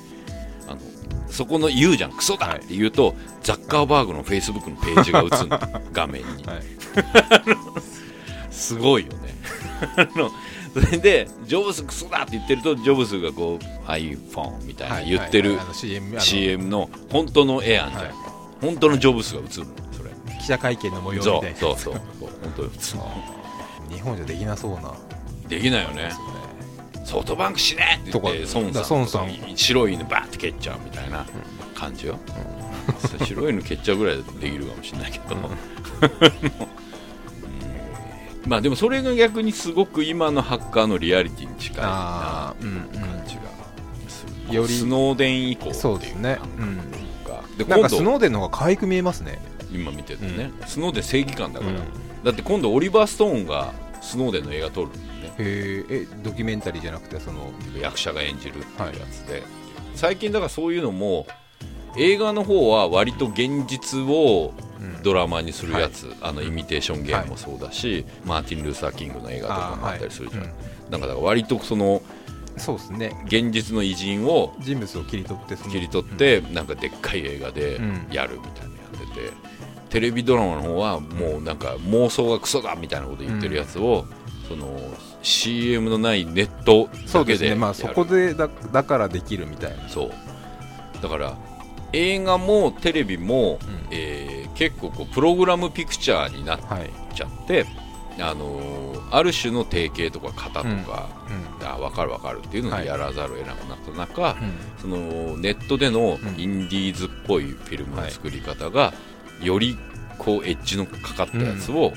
そこの言うじゃん。クソだって言うと、ザッカーバーグのフェイスブックのページが映るの。画面に、はい。すごいよね。それでジョブズクソだって言ってるとジョブズがこう iPhone みたいな言ってる CM あの本当の絵あんじゃん、はい。本当のジョブズが映るのそれ。記者会見の模様みそたいうな。そうそうそう。本当に普通日本じゃできなそうな。できないよね。ソフトバンク死ねって言って孫さん孫さん。白い犬バーって蹴っちゃうみたいな感じよ、白い犬蹴っちゃうぐらいだとできるかもしれないけど、うん。まあでもそれが逆にすごく今のハッカーのリアリティに近いな感じがする、よりスノーデン以降っていうそうですね。感覚がでなんかスノーデンの方が可愛く見えますね。今見ててね、スノーデン正義感だから、うん。だって今度オリバー・ストーンがスノーデンの映画撮るんね。へええドキュメンタリーじゃなくてその役者が演じるっていうやつで、最近だからそういうのも映画の方は割と現実をうん。ドラマにするやつ、あのイミテーションゲームもそうだし、マーティン・ルーサー・キングの映画とかもあったりするじゃん、はい。なん。かだから割とそのそうですね。現実の偉人を人物を切り取って切り取って、なんかでっかい映画でうん。やるみたいなのやってて、テレビドラマの方はもうなんか妄想がクソだみたいなこと言ってるやつを、その CM のないネットだけでねまあそこでだだからできるみたいな。そう。だから映画もテレビも、うん。えー結構こうプログラムピクチャーになっはいちゃって、あのーある種の定型とか型とか、うん。あ分かる分かるっていうのはい。でやらざるを得なくなった中、うん。そのネットでのうん。インディーズっぽいフィルムの作り方が、よりこうエッジのかかったやつを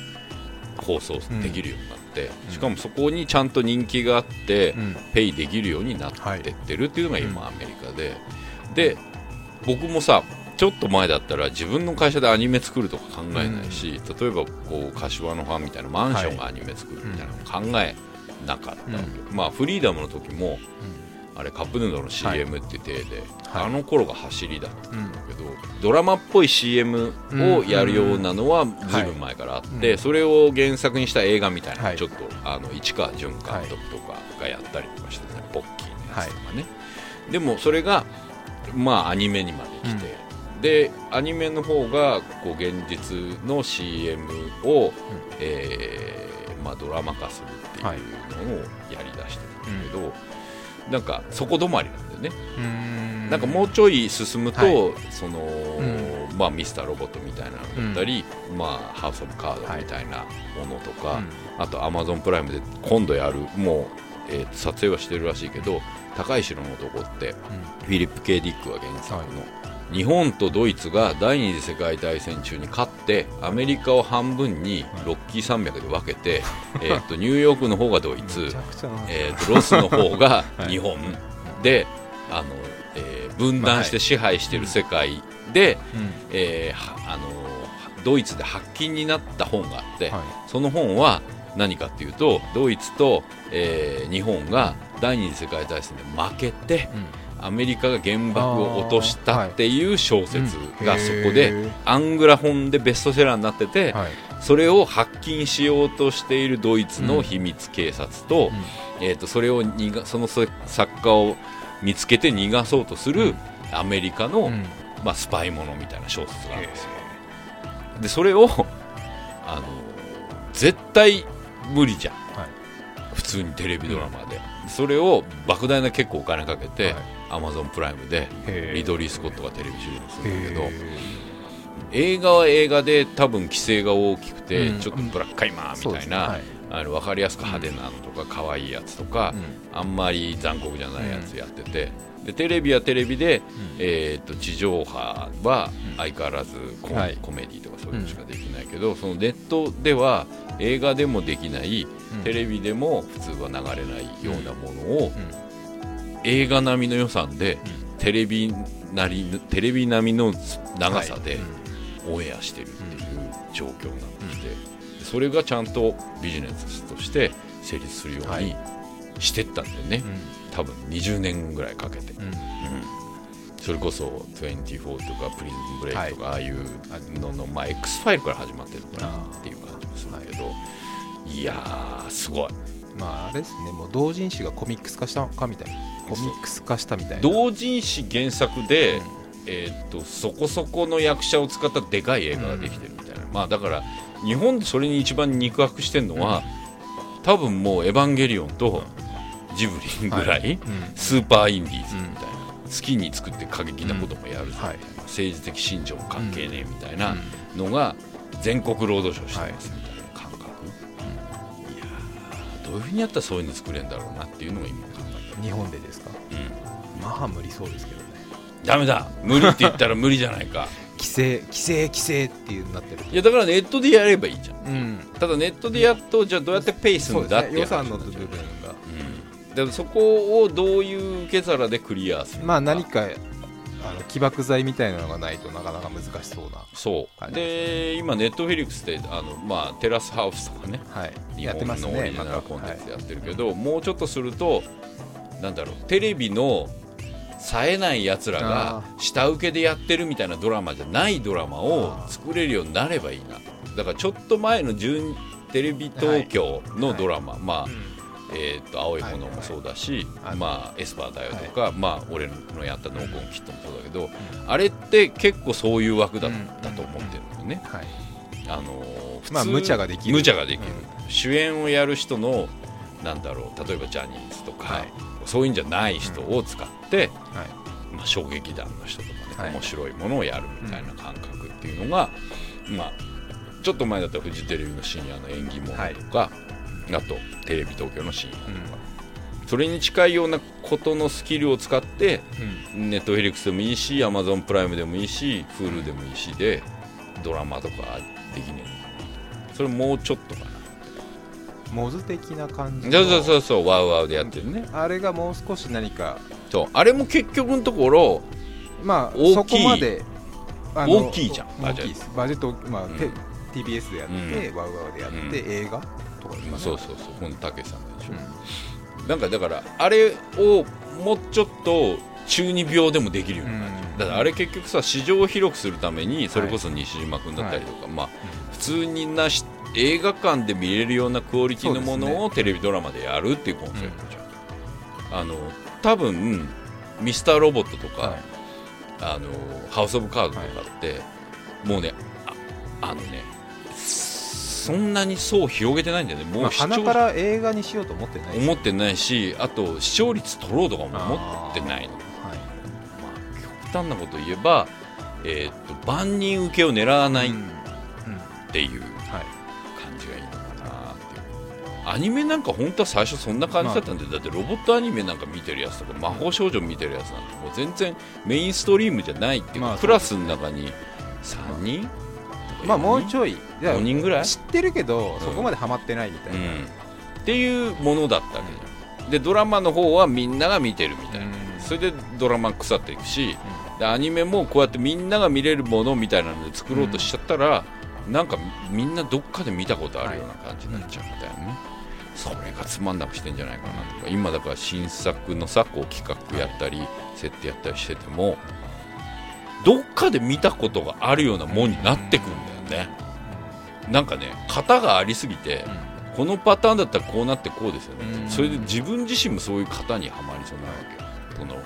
放送できるようになって、うんしかもそこにちゃんと人気があって、うん。ペイできるようになってってるっていうのが今アメリカで、で僕もさちょっと前だったら自分の会社でアニメ作るとか考えないし、例えばこう柏のファンみたいなマンションがアニメ作るみたいなの考えなかったわけ、まあフリーダムの時もあれカップヌードルの CM っていう体で、はい。あの頃が走りだったうんんだけど、ドラマっぽい CM をやるようなのはずい。ぶん前からあって、はいそれを原作にした映画みたいな、はい。ちょっとあの市川淳監督とかがやったりとかしてね、ポッキーのやつとかね、でもそれがまあアニメにまで来て、でアニメの方がこう現実の CM を、えーまあ、ドラマ化するっていうのをやりだしてたんだけど、なんかそこ止まりなんだよね、なんかもうちょい進むと、はい。その、うまあ、ミスターロボットみたいなのだったり、まあ、ハウス・オブ・カードみたいなものとか、あとアマゾンプライムで今度やるもう、えー撮影はしてるらしいけど「高い城の男」ってフィリップ・ケイ・ディックが原作の、日本とドイツが第二次世界大戦中に勝ってアメリカを半分にロッキー山脈で分けて、えー、とニューヨークの方がドイツえー、とロスの方が はい。日本。で、あのえー分断して支配している世界で、うん。えーはあのドイツで発禁になった本があって、はい。その本は何かっていうとドイツと、えー日本が第二次世界大戦で負けてアメリカが原爆を落としたっていう小説がそこで、へアングラ本でベストセラーになってて、それを発禁しようとしているドイツの秘密警察と,、えー、とそれを逃がその作家を見つけて逃がそうとするアメリカの、うん。まあ、スパイものみたいな小説があるんですよ。でそれをあの絶対無理じゃん。はい。普通にテレビドラマで、それを莫大な結構お金かけて、はいアマゾンプライムでリドリー・スコットがテレビシリーズするんだけどへ映画は映画で多分規制が大きくて、うん。ちょっとブラックカイマーみたいな、あの分かりやすく派手なのとか可愛いやつとか、あんまり残酷じゃないやつやってて、でテレビはテレビで、えー、と地上波は相変わらずコ,、はい。コメディとかそういうのしかできないけど、そのネットでは映画でもできない、うん。テレビでも普通は流れないようなものを、うん映画並みの予算で、テレビなりテレビ並みの長さで、はい。オンエアしてるっていう状況になってきて、それがちゃんとビジネスとして成立するようにはい。してったんだよね、多分20年ぐらいかけて、それこそ24とかプリズンブレイクとか、ああいうのの、まあ、X ファイルから始まってるのかなっていう感じもするけど、い、やーすごい。まああれですね。もう同人誌がコミックス化したかみたいなコミックス化したみたいな。同人誌原作で、うんえーっとそこそこの役者を使ったでかい映画ができてるみたいな、まあだから日本でそれに一番肉薄してるのは、多分もう「エヴァンゲリオン」とジブリぐらい、うん。スーパーインディーズみたいな、好きに作って過激なこともやるぞみたいな、はい。政治的信条も関係ねえみたいなのが全国ロードショーしてますみたいな感覚、いやーどういうふうにやったらそういうの作れるんだろうなっていうのが今日本でですか？る、うん、まあ無理そうですけどね。ダメだ。無理って言ったら無理じゃないか。規制規制規制っていうなってるいやだからネットでやればいいじゃん。うん。ただネットでやっとじゃあどうやってペイするんだっていう予算の話部分が。うん、だからそこをどういう受け皿でクリアするのか。まあ何かあの起爆剤みたいなのがないとなかなか難しそうな。そう。で今ネットフィリックスであの、まあ、テラスハウスとかね。はい。日やってます本のオリジナルコンテンツやってるけど、もうちょっとするとなんだろうテレビの冴えないやつらが下請けでやってるみたいなドラマじゃないドラマを作れるようになればいいな。とだからちょっと前の純テレビ東京のドラマ、まあ、いえー、と青い炎もそうだし、はい。まあ、エスパーだよとか、まあ、俺のやったノーコンキットもそうだけど、あれって結構そういう枠だったと思ってるんだよね。はい。あのー普通まあ無茶ができる。無茶ができる、主演をやる人のなんだろう例えばジャニーズとか、はい。そういうんじゃない人を使って、はい。まあ、衝撃弾の人とかね、はい。面白いものをやるみたいな感覚っていうのが、まあ、ちょっと前だったらフジテレビの深夜の演技ものとか、あとテレビ東京の深夜とか、それに近いようなことのスキルを使ってうん。ネットフィリックスでもいいしアマゾンプライムでもいいし Hulu でもいいしでドラマとかできねえそれもうちょっとかなモズ的な感じそうのそうそうそうワウワウでやってるね。あれがもう少し何かそう。あれも結局のところまあ大きい。そこまで大きいじゃん大きいです。バジェット、まあうん。て TBS でやって、うワウワウでやって、うん。映画とかかねそうそうそう。このたけしさんでしょ、うなんかだからあれをもうちょっと中二病でもできるような感じ、うん。だからあれ結局さ市場を広くするためにそれこそ西島君だったりとか、まあ普通になし映画館で見れるようなクオリティのものをテレビドラマでやるっていうコンセプトじゃん、あの多分ミスターロボットとか、はい。あのハウス・オブ・カードとかって、もうねああのねそんなに層広げてないんだよね。もまあう視聴鼻から映画にしようと思ってないです思ってないしあと視聴率取ろうとかも思ってないの。はい。まあ、極端なこと言えば、えーっと万人受けを狙わないっうんうんていうアニメなんか本当は最初そんな感じだったんで、だってロボットアニメなんか見てるやつとか魔法少女見てるやつなんてもう全然メインストリームじゃないっていうか、まあクラスの中に3人？まあもうょちょい。じゃあ5人ぐらい、知ってるけどん。そこまでハマってないみたいな、うん、っていうものだったわけ。じゃん。でドラマの方はみんなが見てるみたいな、うん。それでドラマ腐っていくし、でアニメもこうやってみんなが見れるものみたいなので作ろうとしちゃったら、なんかみんなどっかで見たことあるような感じになっちゃうんだよね、それがつまんなくしてんじゃないかなとか。今だから新作のさこう企画やったり、設定やったりしててもどっかで見たことがあるようなもんになってくんだよね、なんかね型がありすぎて、このパターンだったらこうなってこうですよね、うん。それで自分自身もそういう型にはまりそうなわけよ。その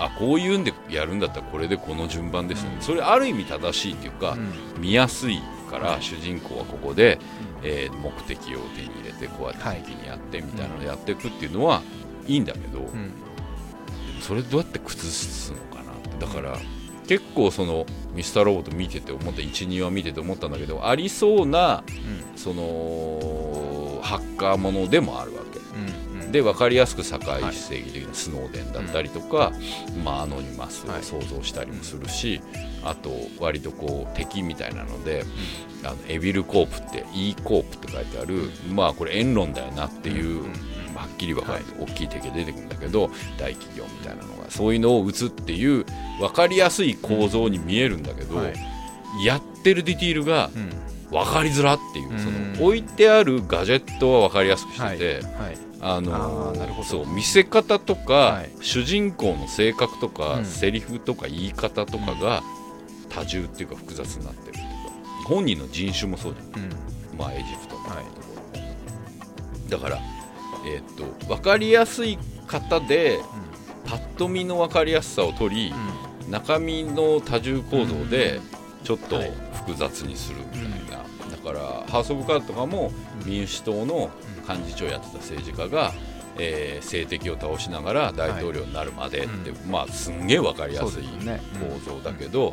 あこういうんでやるんだったらこれでこの順番ですよね、うん。それある意味正しいっていうか、うん。見やすいから主人公はここで、えー目的を手に入れてこうやって敵にやってみたいなのをやっていくっていうのはいいんだけど、うん。それどうやって崩すのかなって。だから結構そのミスターロボット見てて思った12話見てて思ったんだけどありそうなそのハッカーものでもあるわけで分かりやすく社会正義的なスノーデンだったりとか、まあ、アノニマスをはい。想像したりもするし、あと割とこう敵みたいなので、あのエビルコープって E コープって書いてある、まあこれエンロンだよなっていう、うんはっきり分かる、大きい敵が出てくるんだけど大企業みたいなのがそういうのを打つっていう分かりやすい構造に見えるんだけど、はい。やってるディティールがうん。分かりづらっていう、うん。その置いてあるガジェットは分かりやすくしてて、はい。はいあのあーなるほど。そう見せ方とか、はい。主人公の性格とか、うん。セリフとか言い方とかが多重っていうか複雑になってるっていうか本人の人種もそうじゃん。うん。まあエジプトみたいなはい。だから、えーっと分かりやすい方でパッと見の分かりやすさを取り、中身の多重構造でちょっとはい複雑にするみたいな、だからハウス・オブ・カードとかも民主党の幹事長やってた政治家が、えー政敵を倒しながら大統領になるまでって、うまあすんげえ分かりやすい構造だけど、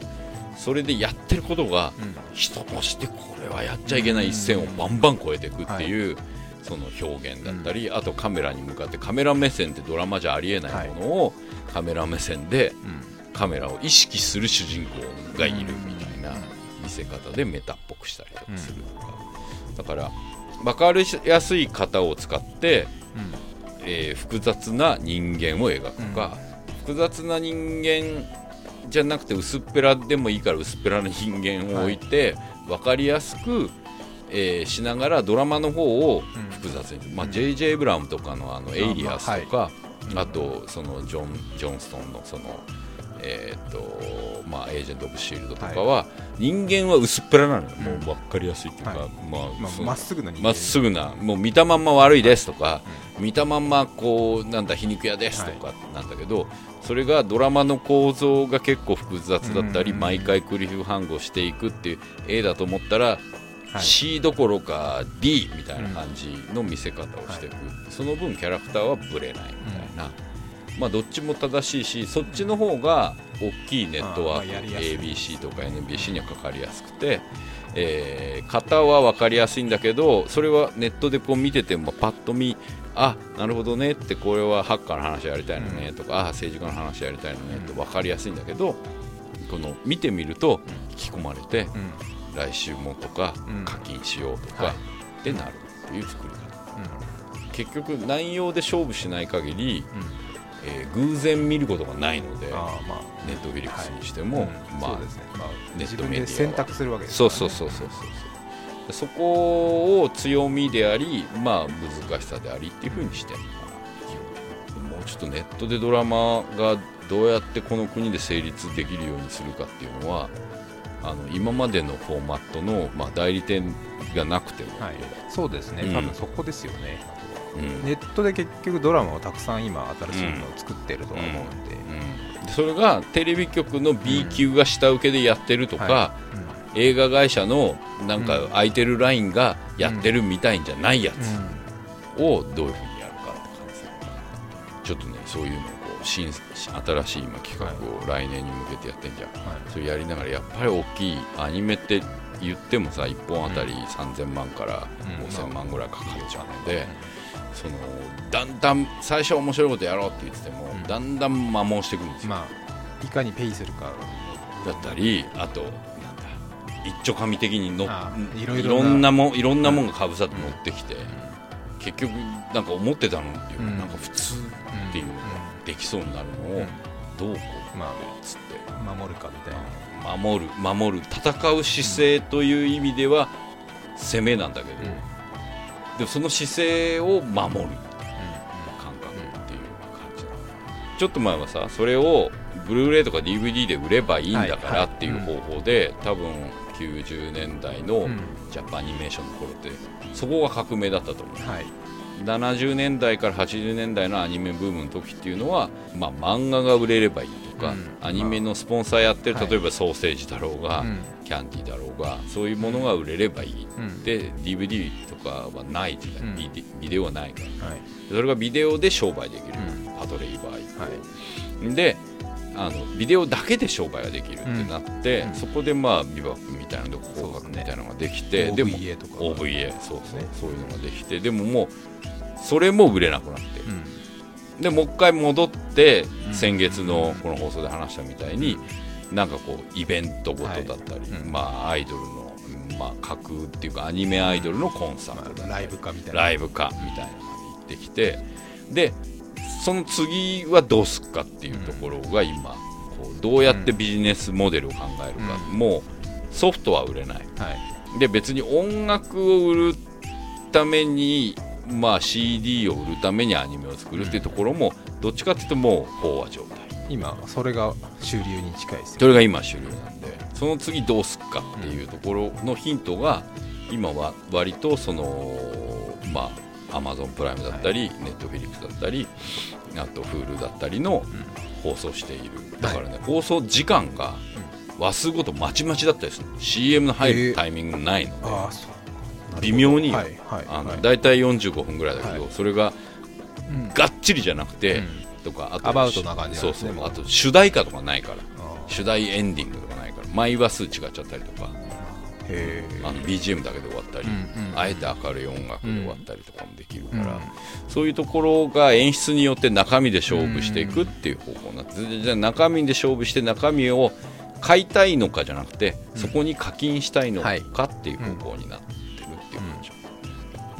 それでやってることがうん。人としてこれはやっちゃいけない一線をバンバン越えていくっていう、その表現だったり、あとカメラに向かってカメラ目線ってドラマじゃありえないものを、カメラ目線でカメラを意識する主人公がいるみたいな。見せ方でメタっぽくしたりとかするとか、だから分かりやすい型を使って、えー複雑な人間を描くか、複雑な人間じゃなくて薄っぺらでもいいから薄っぺらな人間を置いて、分かりやすく、えーしながらドラマの方を複雑に、まあ、J.J. エイブラムとかのあのエイリアスとか、あとそのジョン・ジョンストンのそのえーっとまあ、エージェント・オブ・シールドとかは、人間は薄っぺらなのよ、もう分かりやすいっていうか、はい。まあまあっすぐな人間。まっすぐなもう見たまんま悪いですとか、見たまんまこうなんだ皮肉屋ですとかなんだけど、それがドラマの構造が結構複雑だったり、うん。毎回クリフハングをしていくっていう A だと思ったら、はい。C どころか D みたいな感じの見せ方をしていく、その分キャラクターはブレないみたいな、まあどっちも正しいしそっちの方が大きいネットワあーまあやりやすい。ーク ABC とか NBC にはかかりやすくて、えー型は分かりやすいんだけどそれはネットでこう見ててもパッと見あなるほどねってこれはハッカーの話やりたいのねとか、あ政治家の話やりたいのねって分かりやすいんだけどこの見てみると引き込まれてうん。来週もとかうん。課金しようとかはい。ってなるっていう作り方。結局内容で勝負しない限り、えー偶然見ることがないのでまあ。ネットフィリックスにしても、うん。まあね。まあネッ自トメディア選択するわけですそうそうそうそうそう。そうそこを強みでありまあ難しさでありっていうふうにしてるのかな。もうちょっとネットでドラマがどうやってこの国で成立できるようにするかっていうのはあの今までのフォーマットの、まあ、代理店がなくても、はい、そうですね、うん。多分そこですよね、うんネットで結局ドラマをたくさん今新しいのを作ってるとは思うんで、それがテレビ局の B 級が下請けでやってるとか、は映画会社のなんか空いてるラインがやってるみたいんじゃないやつをどういうふうにやるかって感じちょっとねそういうのをこう新新しい今企画を来年に向けてやってんじゃん、はい。それやりながらやっぱり大きいアニメって言ってもさ1本あたり3000万からうん5000万ぐらいかかっちゃうので、そのだんだん最初は面白いことやろうって言ってても、うん。だんだん摩耗していくんですよ、まあいかにペイするか。だったりあとなんだ一丁紙的にのあいいろいろんなもんいろんなもんがかぶさって乗ってきて、結局なんか思ってたのっていうか、うん。なんか普通っていうのができそうになるのをうん。どうこうまあつって守るかみたいな、守る守る戦う姿勢という意味では攻めなんだけど、でもその姿勢を守る感覚っていう感じなのちょっと前はさそれをブルーレイとか DVD で売ればいいんだからっていう方法で、多分90年代のうん。ジャパンアニメーションの頃ってそこが革命だったと思う。はい70年代から80年代のアニメブームの時っていうのは、まあ、漫画が売れればいいとか、うん。アニメのスポンサーやってる、はい。例えばソーセージだろうが、うん。キャンディーだろうがそういうものが売れればいい、うん。で DVD とかはない時代、うん。ビデビデオはないから。はい。それがビデオで商売できる、うん。パトレイバー以降、はい。であのビデオだけで商売ができるってなって、うん。そこでまあビバップみたいなのとか広角みたいなのができて、でも OVA とか。OVA そうそう、ね。そういうのができてでももうそれも売れなくなって、うん。でもう一回戻って、うん。先月のこの放送で話したみたいに、なんかこうイベントごとだったり、はい。うん。まあアイドルの、まあ、架空っていうかアニメアイドルのコンサートライブ化みたいな。ライブ化みたいなのに行ってきてでその次はどうすっかっていうところが今、こうどうやってビジネスモデルを考えるか、うん。もうソフトは売れない。はい。で別に音楽を売るために、まあ、CD を売るためにアニメを作るっていうところもどっちかっていうともう飽和状態。今それが主流に近いですよそれが今主流なんでその次どうすっかっていうところのヒントが今は割とそのまあアマゾンプライムだったり、ネットフィリックスだったりあと Hulu だったりの放送している。だからね、放送時間が話数ごとまちまちだったりする。CM の入るタイミングないので、微妙にあのはい。大体45分ぐらいだけど、はい。それがうん。がっちりじゃなくて、うん。とかあとアバウトな感じなそうそう。あと主題歌とかないから。あ主題エンディングとかないから。毎話数違っちゃったりとかあの BGM だけで終わったり、うんうんあえて明るい音楽で終わったりとかもできるから、うん。そういうところが演出によって中身で勝負していくっていう方向になってでじゃあ中身で勝負して中身を買いたいのかじゃなくて、そこに課金したいのかっていう方向になってるっていう感じ、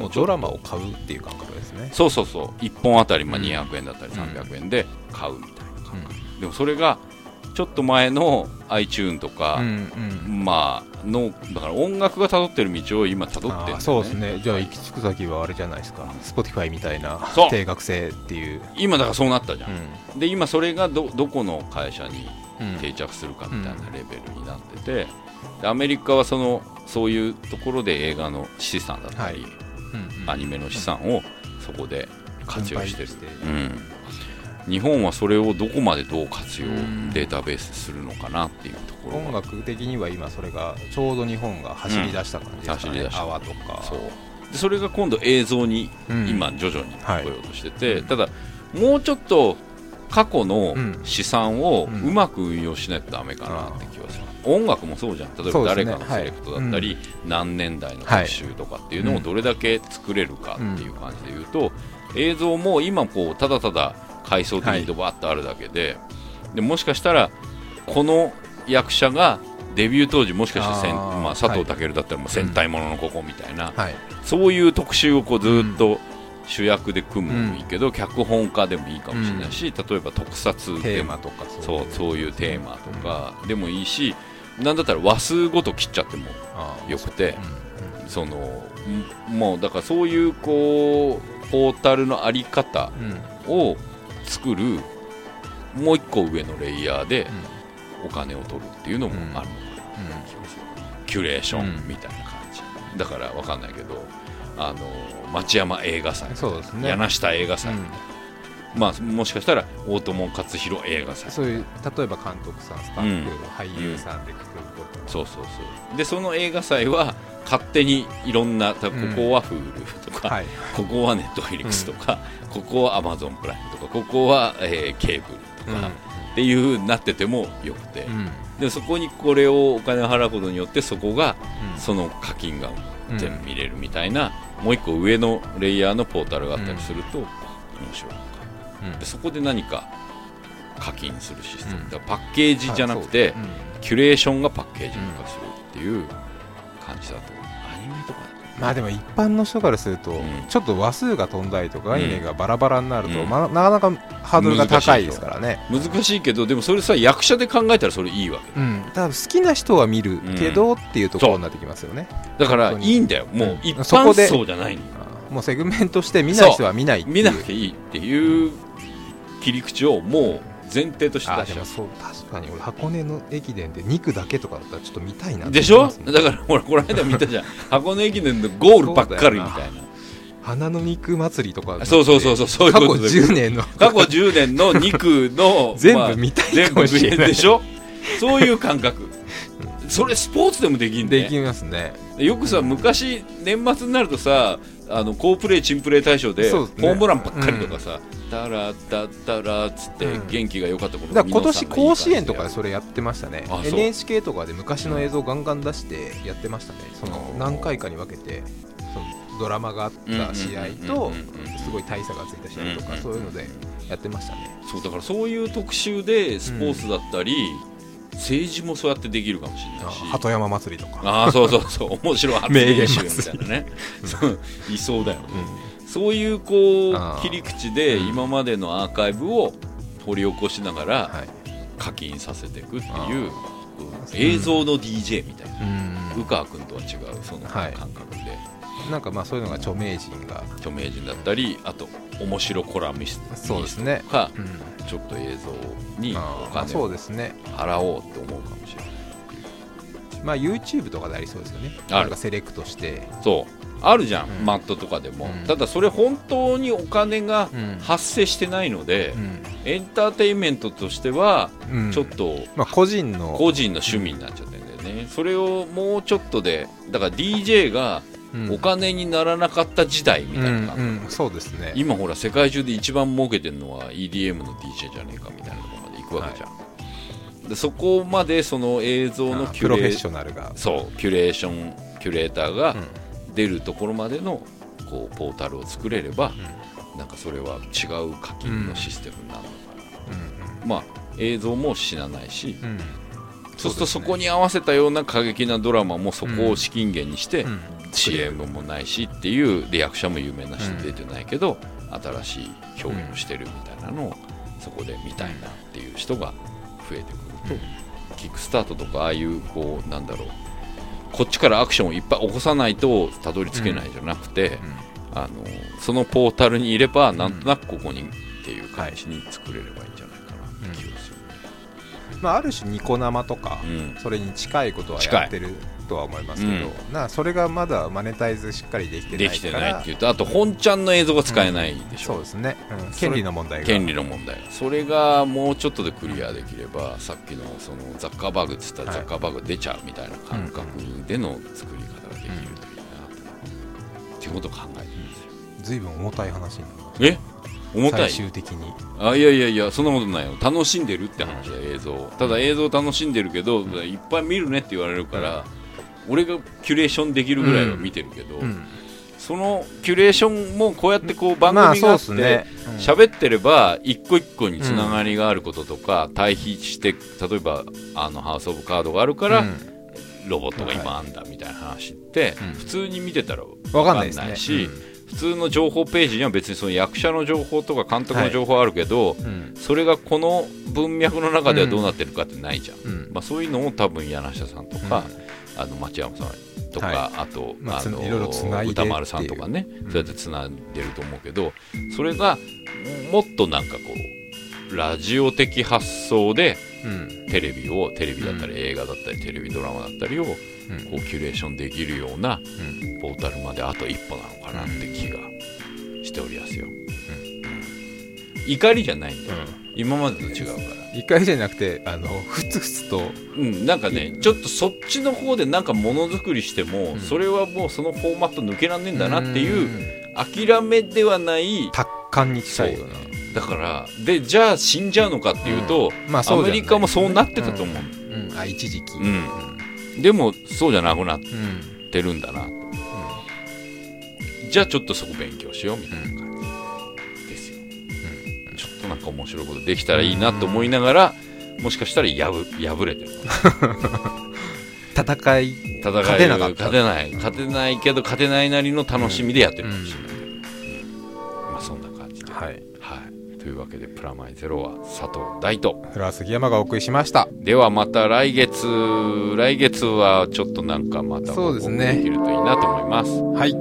もうドラマを買うっていう感覚ですね。そうそうそう。1本あたりまあうん200円だったりうん。300円で買うみたいな感覚、でもそれがちょっと前の iTune とか、うんうん。まあのだから音楽が辿ってる道を今辿ってるんだよね。そうですね。じゃあ行き着く先はあれじゃないですか。Spotify みたいな定額制っていう。今だからそうなったじゃん、うで今それがどどこの会社にん定着するかみたいなレベルになってて、でアメリカはそのそういうところで映画の資産だったり、はい。うんアニメの資産をそこで活用してる、うん、日本はそれをどこまでどう活用うん。データベースするのかなっていうところが。音楽的には今それがちょうど日本が走り出した感じですかね。うん。泡とか。そう。でそれが今度映像にうん。今徐々にはい。来ようとしてて、うん。ただもうちょっと過去のうん。資産をうまく運用しないとダメかなって気がする、音楽もそうじゃん。例えば誰かのセレクトだったり、はい何年代の特集とかっていうのをどれだけ作れるかっていう感じで言うと、映像も今こうただただ階層的にドバッとあるだけで,、でもしかしたらこの役者がデビュー当時もしかして戦あーまあ、佐藤健だったらもう戦隊もののここみたいな、はい。そういう特集をこうずっと主役で組むのもいいけど、脚本家でもいいかもしれないし、例えば特撮テーマとかそうそういうテーマとかでもいいし、なんだったら話数ごと切っちゃってもよくてうそのんもうだからそういうこうポータルのあり方んうん。を作るもう一個上のレイヤーでお金を取るっていうのもあるのかな、キュレーションみたいな感じ、だから分かんないけどあの町山映画祭。そうですね。柳下映画祭、うん。まあ、もしかしたら大友克洋映画祭。そういう例えば監督さんスタッフ、うん。俳優さんでくくるとそうそうそう。でその映画祭は勝手にいろんなたここは Hulu とか、はい。ここは Netflix とか、ここは Amazon プライムとかここは、えーケーブルとか、っていうなっててもよくて、うん。でそこにこれをお金を払うことによってそこがうん。その課金がうん全部見れるみたいな、もう一個上のレイヤーのポータルがあったりすると面白いのか。うん。でそこで何か課金するシステム、うん。だからパッケージじゃなくて、キュレーションがパッケージ化するっていう感じだと。アニメとかまあでも一般の人からすると、ん。ちょっと話数が飛んだりとか概念がバラバラになると、うん。まあなかなかハードルが高いですからね。難しいけどでもそれさ役者で考えたらそれいいわけ。うん、多分好きな人は見るけどっていうところになってきますよね、だからいいんだよ。もううん。一そこで般層じゃないもうセグメントして見ない人は見ない見なくていいっていう切り口をもう前提としてあ出しちゃう。でもそう確かに。俺箱根の駅伝で肉だけとかだったらちょっと見たいなでしょ？だからほらこの間見たじゃん。箱根駅伝のゴールばっかりみたいな。花の肉祭りとかそうそうそうそうそういう過去ことで。10年の。過去10年の肉の 全まあ部見たいかもしれない。でしょ？そういう感覚。それスポーツでもできんね。できますね。よくさ昔年末になるとさあの好プレー珍プレー大賞でね。ームランばっかりとかさ「タラタタラ」っつってうん。元気が良かったことだから今年甲子園とかででそれやってましたね。NHK とかで昔の映像ガンガン出してやってましたね。そのうん何回かに分けてそのドラマがあった試合とうんうんうんうんすごい大差がついた試合とうんうんかそういうのでやってましたね。そうだからそういう特集でスポーツだったり、政治もそうやってできるかもしれないし。鳩山祭りとか。ああそうそうそう。面白い発名言みたいなね。そう。いそうだよね。うそういうこう切り口でうん。今までのアーカイブを掘り起こしながらんはい。課金させていくってあいううん映像の DJ みたいな。うん。宇川君とは違うそのはい。感覚でなんかまあそういうのが著名人が著名人だったりあと面白コラミストそうですね。とかうん。ちょっと映像にお金をそうですね。払おうって思うかもしれない。まあ YouTube とかでありそうですよね。ある。かセレクトして。そう。あるじゃん、うん。マットとかでも、うん。ただそれ本当にお金がうん。発生してないので、うん。エンターテインメントとしてはうん。ちょっとまあ個人の。個人の趣味になっちゃってるんだよね、それをもうちょっとでだから DJ がうんお金にならなかった時代みたいなうんうん。そうですね。今ほら世界中で一番儲けてるのは EDM の DJ じゃねえかみたいなところまで行くわけじゃん、でそこまでその映像のあキュレーショナルが。そうキュレーションキュレーターがうん。出るところまでのこうポータルを作れれば、なんかそれは違う課金のシステムになるのかな、まあ映像も死なないし、うん。うんそうするとそこに合わせたような過激なドラマもそこを資金源にして、うん CM もないしっていうで役者も有名な人出てないけど、新しい表現をしてるみたいなのをそこで見たいなっていう人が増えてくると、キックスタートとかああいうこうなんだろうこっちからアクションをいっぱい起こさないとたどり着けないじゃなくて、あのそのポータルにいればなんとなくここにっていう感じに作れればいいんじゃないかなって気がする、まあある種ニコ生とかうん。それに近いことはやってるとは思いますけどうなそれがまだマネタイズしっかりできてないできてないっていうとあと本ちゃんの映像が使えないでしょ、そうですね。うん。権利の問題が。権利の問題。それがもうちょっとでクリアできればさっきのそのザッカーバーグって言ったらはい。ザッカーバーグ出ちゃうみたいな感覚での作り方ができるといいなっていうことを考えてるんですよ随分重たい話になりますえ？重たい？最終的に。あいやいやいやそんなことないよ。楽しんでるって話だよ映像。ただ映像楽しんでるけどいっぱい見るねって言われるから俺がキュレーションできるぐらいは見てるけど、うん。そのキュレーションもこうやってこう番まあ組があって、喋ってれば一個一個につながりがあることとか、対比して例えばあのハウス・オブ・カードがあるから、うん。ロボットが今あんだみたいな話って、うん。普通に見てたらわ分かんないし、普通の情報ページには別にその役者の情報とか監督の情報はあるけど、うん。それがこの文脈の中ではどうなってるかってないじゃん、うん。まあ、そういうのを多分柳下さんとか、あの町山さんとか、はあと、まあつのいろいろ繋い歌丸さんとかね、うんそうやってつないでると思うけどそれがもっとなんかこうラジオ的発想でうん。テレビをテレビだったり映画だったりテレビドラマだったりをこうキュレーションできるようなうん。ポータルまであと一歩なのかなって気がしておりますよ、怒りじゃないんだよ、今までと違うから。怒りじゃなくてあのふつふつと。うん、なんかねちょっとそっちの方でなんかものづくりしても、うん。それはもうそのフォーマット抜けらんねえんだなっていううん。諦めではない達観に近いよう。なだからでじゃあ死んじゃうのかっていうと、まあそうじゃないアメリカもそうなってたと思う、うん。うん。あ一時期。うん。でもそうじゃなくなっうんてるんだなじゃあちょっとそこ勉強しようみたいな感じなんか面白いことできたらいいなと思いながら、もしかしたらやぶ破れてる。戦い戦い勝てなかった。勝てない勝てないけど勝てないなりの楽しみでやってるかもしれない、うん。まあそんな感じで、はい。はい、というわけで「プラマイゼロ」は佐藤大とフラ杉山がお送りしました。ではまた来月。来月はちょっとなんかまたそうですね。できるといいなと思います。はい